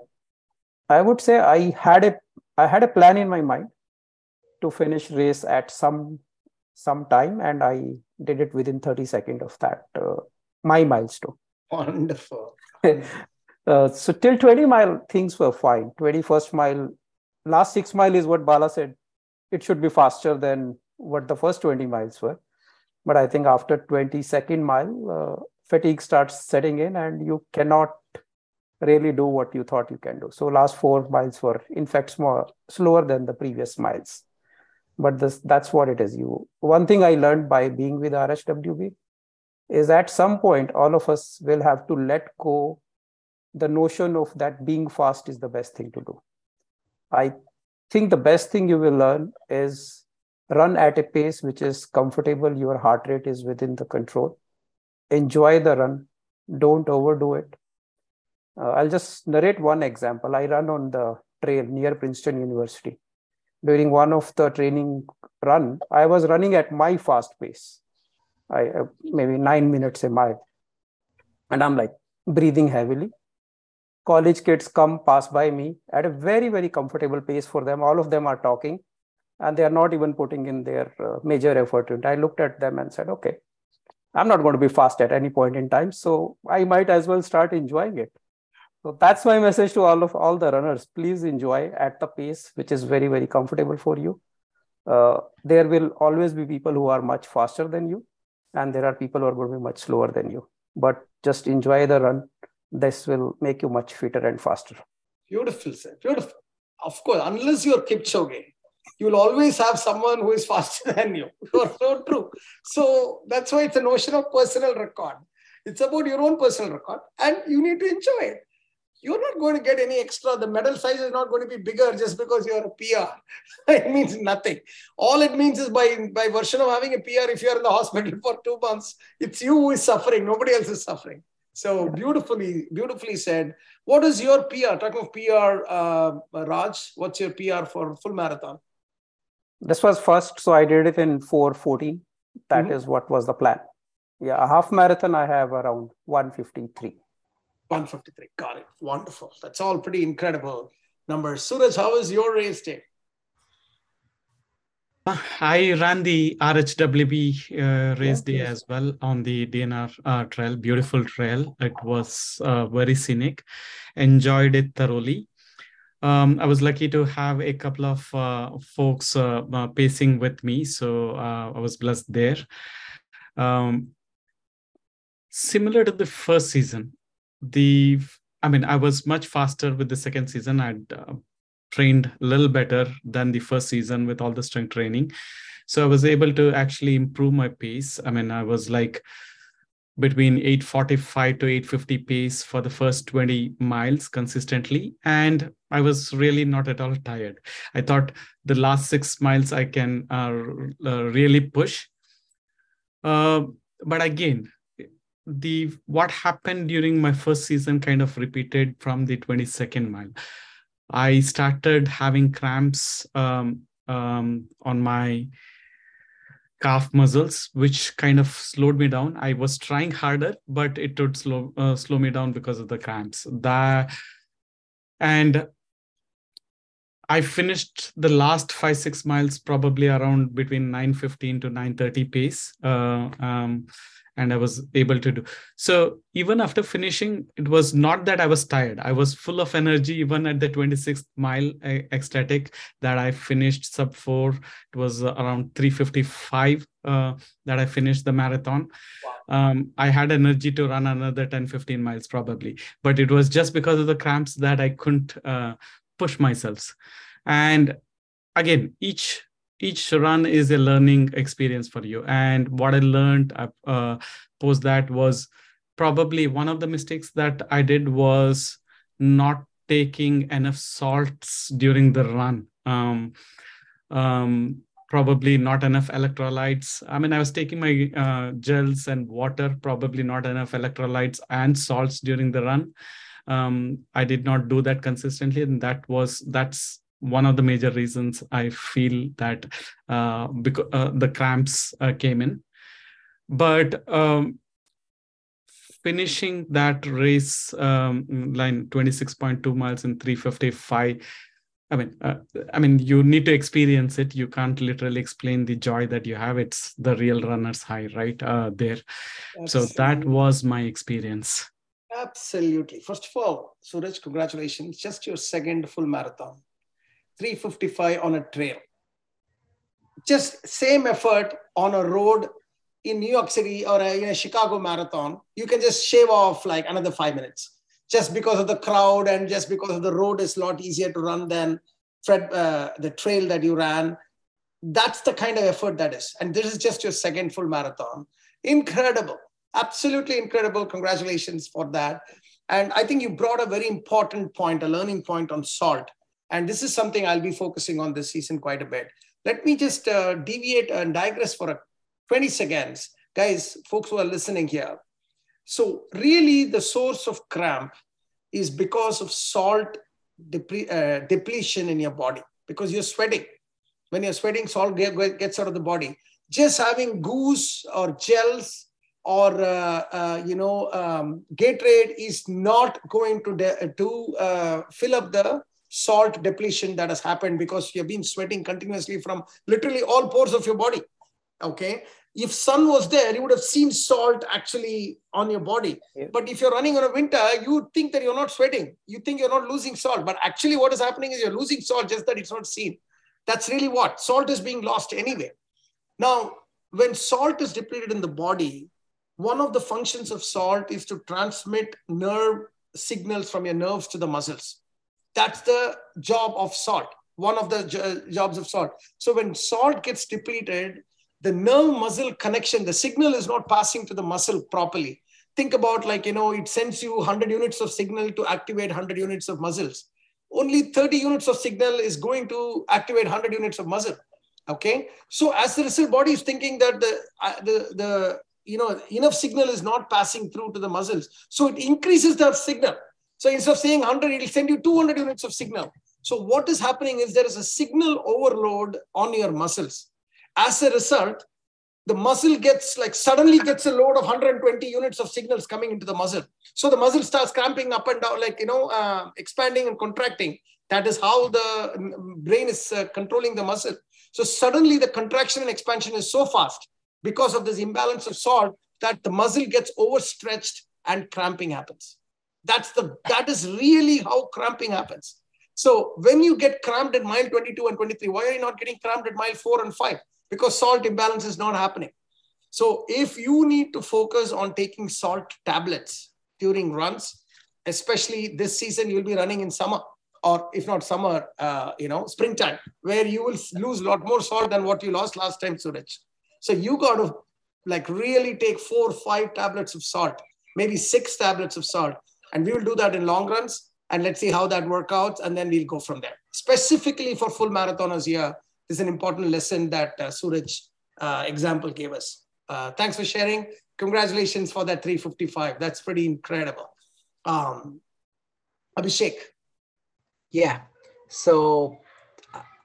i would say i had a i had a plan in my mind to finish race at some some time and i did it within 30 seconds of that uh, my milestone. Wonderful. Uh, so till 20 mile things were fine. 21st mile last 6 mile is what bala said it should be faster than what the first 20 miles were. But i think after 22nd mile uh, fatigue starts setting in and you cannot really do what you thought you can do. So last 4 miles were in fact more slower than the previous miles. But this that's what it is. You one thing i learned by being with rhwb is at some point all of us will have to let go the notion of that being fast is the best thing to do. I think the best thing you will learn is run at a pace which is comfortable your heart rate is within the control. Enjoy the run. Don't overdo it uh, i'll just narrate one example i run on the trail near princeton university during one of the training run, I was running at my fast pace. I uh, maybe nine minutes a mile, and I'm like breathing heavily. College kids come pass by me at a very very comfortable pace for them. All of them are talking, and they are not even putting in their uh, major effort. And I looked at them and said, "Okay, I'm not going to be fast at any point in time, so I might as well start enjoying it." So that's my message to all of all the runners. Please enjoy at the pace which is very very comfortable for you. Uh, there will always be people who are much faster than you, and there are people who are going to be much slower than you. But just enjoy the run. This will make you much fitter and faster. Beautiful, sir. Beautiful. Of course, unless you're Kipchoge, you will always have someone who is faster than you. You're so true. So that's why it's a notion of personal record. It's about your own personal record, and you need to enjoy it you're not going to get any extra. The medal size is not going to be bigger just because you're a PR. it means nothing. All it means is by, by version of having a PR, if you're in the hospital for two months, it's you who is suffering. Nobody else is suffering. So beautifully, beautifully said. What is your PR? Talking of PR, uh, Raj, what's your PR for full marathon? This was first, so I did it in 414. That mm-hmm. is what was the plan. Yeah, a half marathon I have around 153. 153. Got it. Wonderful. That's all pretty incredible numbers. Suraj, how was your race day? I ran the RHWB uh, race yeah, day yes. as well on the DNR uh, trail. Beautiful trail. It was uh, very scenic. Enjoyed it thoroughly. Um, I was lucky to have a couple of uh, folks uh, uh, pacing with me, so I was blessed there. Um, similar to the first season, the i mean i was much faster with the second season. I'd uh, trained a little better than the first season with all the strength training. So i was able to actually improve my pace. I mean i was like between 845 to 850 pace for the first 20 miles consistently. And i was really not at all tired. I thought the last six miles i can uh, uh, really push. Uh, but again the what happened during my first season kind of repeated from the 22nd mile. I started having cramps um, um, on my calf muscles which kind of slowed me down. I was trying harder but it would slow uh, slow me down because of the cramps. That and i finished the last 5 6 miles probably around between 915 to 930 pace uh, um, and I was able to do. So even after finishing, it was not that I was tired. I was full of energy even at the 26th mile ecstatic that I finished sub four. It was around 355 uh, that I finished the marathon. Wow. Um, I had energy to run another 10, 15 miles probably, but it was just because of the cramps that I couldn't uh, push myself. And again, each each run is a learning experience for you. And what i learned uh, post that was probably one of the mistakes that i did was not taking enough salts during the run. Um, um, probably not enough electrolytes. I mean i was taking my uh, gels and water probably not enough electrolytes and salts during the run. Um, i did not do that consistently and that was that's one of the major reasons I feel that uh, because uh, the cramps uh, came in. But um, finishing that race um, line 26.2 miles in 355 i mean uh, i mean you need to experience it you can't literally explain the joy that you have it's the real runner's high right uh, there Absolutely. so that was my experience Absolutely. First of all, Suraj, congratulations. Just your second full marathon. 355 on a trail. Just same effort on a road in New York City or a, in a Chicago marathon, you can just shave off like another five minutes just because of the crowd and just because of the road is a lot easier to run than Fred, uh, the trail that you ran. That's the kind of effort that is. And this is just your second full marathon. Incredible. Absolutely incredible. Congratulations for that. And I think you brought a very important point, a learning point on salt. And this is something I'll be focusing on this season quite a bit. Let me just uh, deviate and digress for a 20 seconds. Guys, folks who are listening here. So, really, the source of cramp is because of salt deple- uh, depletion in your body because you're sweating. When you're sweating, salt gets out of the body. Just having GUs or gels or uh, uh, you know um, Gatorade is not going to de- to uh, fill up the salt depletion that has happened because you've been sweating continuously from literally all pores of your body. Okay. If sun was there, you would have seen salt actually on your body. Yeah. But if you're running on a winter, you think that you're not sweating. You think you're not losing salt. But actually, what is happening is you're losing salt, just that it's not seen. That's really what salt is being lost anyway. Now, when salt is depleted in the body, one of the functions of salt is to transmit nerve signals from your nerves to the muscles. That's the job of salt, one of the jobs of salt. So when salt gets depleted, the nerve muscle connection, the signal is not passing to the muscle properly. Think about like, you know, it sends you 100 units of signal to activate 100 units of muscles. Only 30 units of signal is going to activate 100 units of muscle. Okay. So as the result, body is thinking that the, uh, the, the, you know, enough signal is not passing through to the muscles. So it increases the signal. So instead of saying 100, it will send you 200 units of signal. So what is happening is there is a signal overload on your muscles. As a result, the muscle gets like suddenly gets a load of 120 units of signals coming into the muscle. So the muscle starts cramping up and down, like, you know, uh, expanding and contracting. That is how the brain is uh, controlling the muscle. So suddenly the contraction and expansion is so fast because of this imbalance of salt that the muscle gets overstretched and cramping happens. That's the that is really how cramping happens. So when you get cramped at mile 22 and 23, why are you not getting cramped at mile 4 and 5? Because salt imbalance is not happening. So if you need to focus on taking salt tablets during runs, especially this season, you'll be running in summer or if not summer, uh, you know, springtime, where you will lose a lot more salt than what you lost last time, Suraj. So you got to like really take four, five tablets of salt, maybe six tablets of salt and we will do that in long runs and let's see how that works out. And then we'll go from there. Specifically for full marathoners here, this is an important lesson that uh, Suraj uh, example gave us. Uh, thanks for sharing. Congratulations for that 355. That's pretty incredible. Um, Abhishek. Yeah. So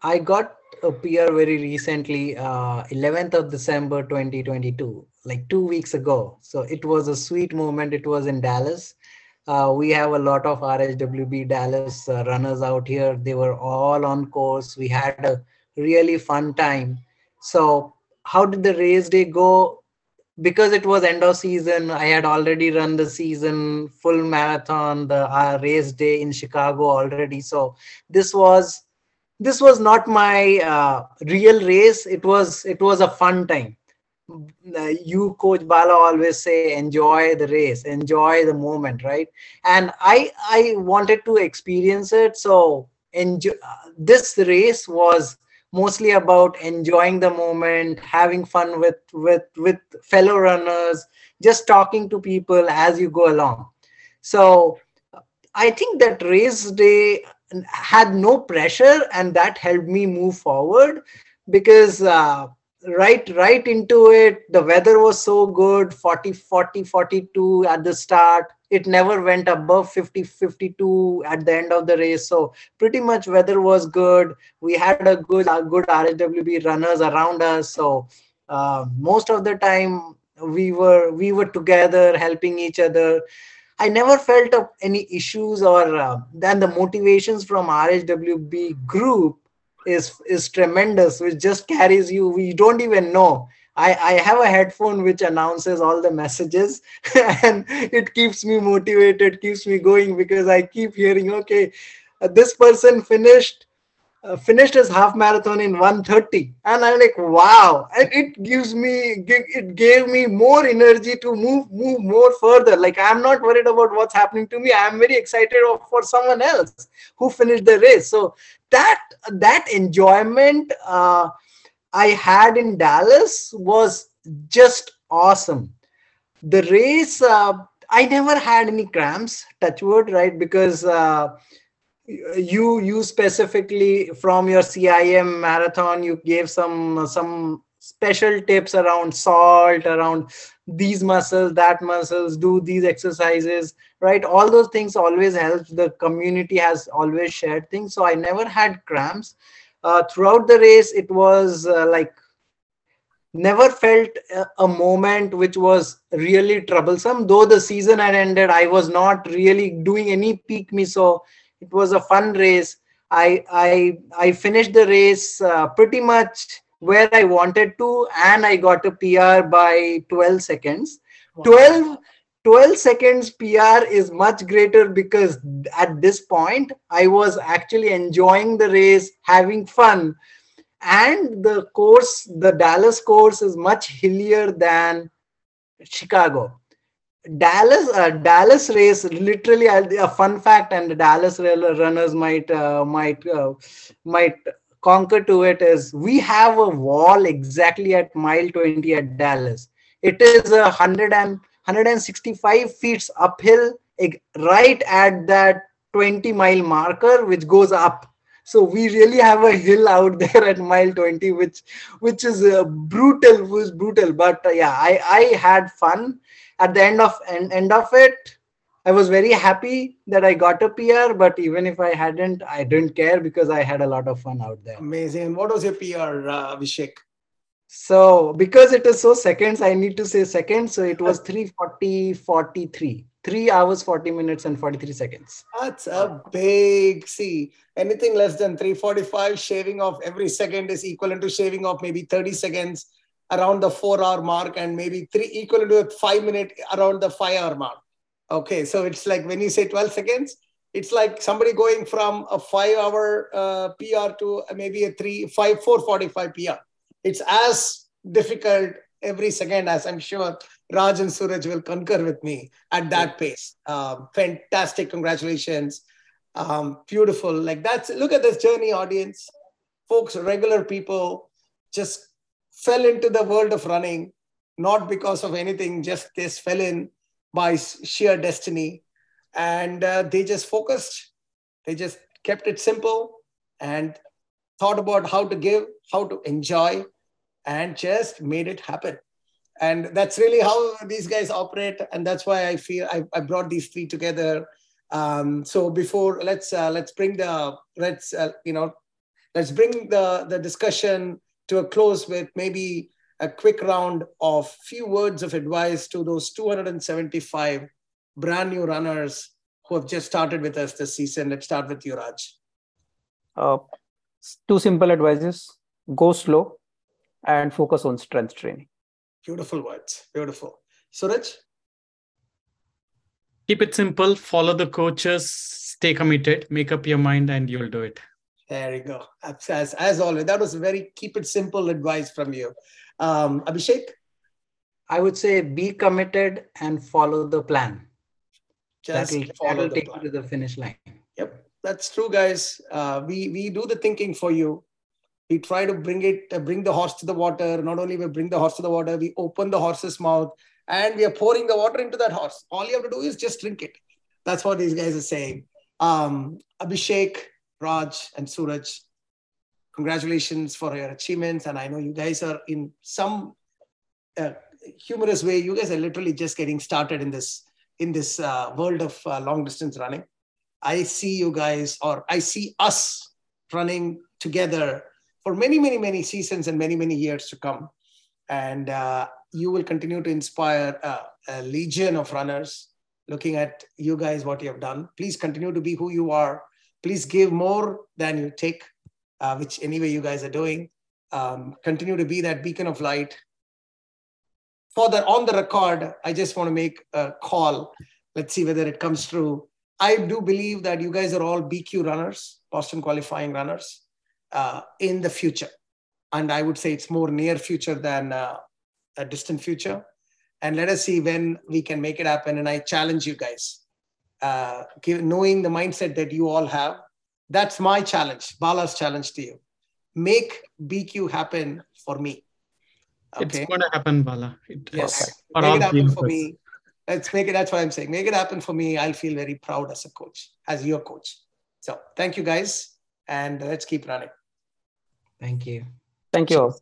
I got a PR very recently, uh, 11th of December 2022, like two weeks ago. So it was a sweet moment. It was in Dallas uh, we have a lot of RHWB Dallas uh, runners out here. They were all on course. We had a really fun time. So, how did the race day go? because it was end of season i had already run the season full marathon the uh, race day in chicago already so this was this was not my uh, real race it was it was a fun time you coach bala always say enjoy the race enjoy the moment right? And i i wanted to experience it so enjoy this race was mostly about enjoying the moment having fun with with with fellow runners just talking to people as you go along. So i think that race day had no pressure and that helped me move forward because uh, right right into it. The weather was so good 40 40 42 at the start. It never went above 50 52 at the end of the race. So pretty much weather was good. We had a good a good rhwb runners around us. So uh, most of the time we were we were together helping each other. I never felt of any issues or uh, then the motivations from rhwb group is is tremendous which just carries you. We don't even know. I, I have a headphone which announces all the messages and it keeps me motivated keeps me going because i keep hearing okay uh, this person finished uh, finished his half marathon in 130 and i'm like wow. And it gives me it gave me more energy to move move more further. Like i'm not worried about what's happening to me. I'm very excited for someone else who finished the race. So that that enjoyment uh, i had in dallas was just awesome. The race uh, i never had any cramps touch wood right? Because uh, you you specifically from your CIM marathon you gave some some special tips around salt around these muscles that muscles do these exercises right? All those things always help the community has always shared things. So i never had cramps. Uh, throughout the race it was uh, like never felt a, moment which was really troublesome. Though the season had ended i was not really doing any peak me so it was a fun race. I I I finished the race uh, pretty much where I wanted to, and I got a PR by 12 seconds. Wow. 12 12 seconds PR is much greater because at this point I was actually enjoying the race, having fun. And the course, the Dallas course is much hillier than Chicago. Dallas uh, Dallas race literally a fun fact and the Dallas runners might uh, might uh, might conquer to it is we have a wall exactly at mile 20 at Dallas. It is a 100 and 165 feet uphill right at that 20 mile marker which goes up. So we really have a hill out there at mile 20 which which is uh, brutal was brutal. But uh, yeah i i had fun at the end of end, end of it i was very happy that i got a pr but even if i hadn't i didn't care because i had a lot of fun out there. Amazing. What was your pr uh, so because it is so seconds i need to say seconds. So it was 340 43 3 hours 40 minutes and 43 seconds. That's a big see anything less than 345 shaving off every second is equivalent to shaving off maybe 30 seconds around the four hour mark and maybe three equal to a five minute around the five hour mark. Okay, so it's like when you say 12 seconds, it's like somebody going from a five hour uh, PR to maybe a three, five, 445 PR. It's as difficult every second as I'm sure Raj and Suraj will concur with me at that pace. Um, fantastic. Congratulations. Um, beautiful. Like that's, look at this journey audience. Folks, regular people just fell into the world of running, not because of anything, just this fell in by sheer destiny. And uh, they just focused, they just kept it simple and thought about how to give, how to enjoy, and just made it happen. And that's really how these guys operate. And that's why I feel I, I brought these three together. Um, so before let's uh, let's bring the let's uh, you know let's bring the the discussion to a close with maybe a quick round of few words of advice to those 275 brand new runners who have just started with us this season. Let's start with you, Raj. Uh, two simple advices go slow and focus on strength training. Beautiful words. Beautiful. Suraj? Keep it simple, follow the coaches, stay committed, make up your mind, and you'll do it. There you go. As, as always, that was very keep it simple advice from you. Um, Abhishek? I would say be committed and follow the plan. Just that'll, follow that'll the take plan. you to the finish line. Yep, that's true, guys. Uh, we we do the thinking for you. We try to bring it, uh, bring the horse to the water. Not only we bring the horse to the water, we open the horse's mouth and we are pouring the water into that horse. All you have to do is just drink it. That's what these guys are saying. Um, Abhishek, Raj, and Suraj, congratulations for your achievements. And I know you guys are in some uh, humorous way. You guys are literally just getting started in this in this uh, world of uh, long distance running. I see you guys, or I see us running together for many, many, many seasons and many, many years to come. And uh, you will continue to inspire uh, a legion of runners looking at you guys, what you have done. Please continue to be who you are. Please give more than you take, uh, which anyway you guys are doing. Um, continue to be that beacon of light. For the on the record, I just want to make a call. Let's see whether it comes true. I do believe that you guys are all BQ runners, Boston qualifying runners, uh, in the future. And I would say it's more near future than uh, a distant future. And let us see when we can make it happen. And I challenge you guys, uh, knowing the mindset that you all have. That's my challenge, Bala's challenge to you. Make BQ happen for me. Okay. It's going to happen, Bala. It, yes, make it happen for me. Let's make it. That's what I'm saying. Make it happen for me. I'll feel very proud as a coach, as your coach. So thank you guys, and let's keep running. Thank you. Thank you.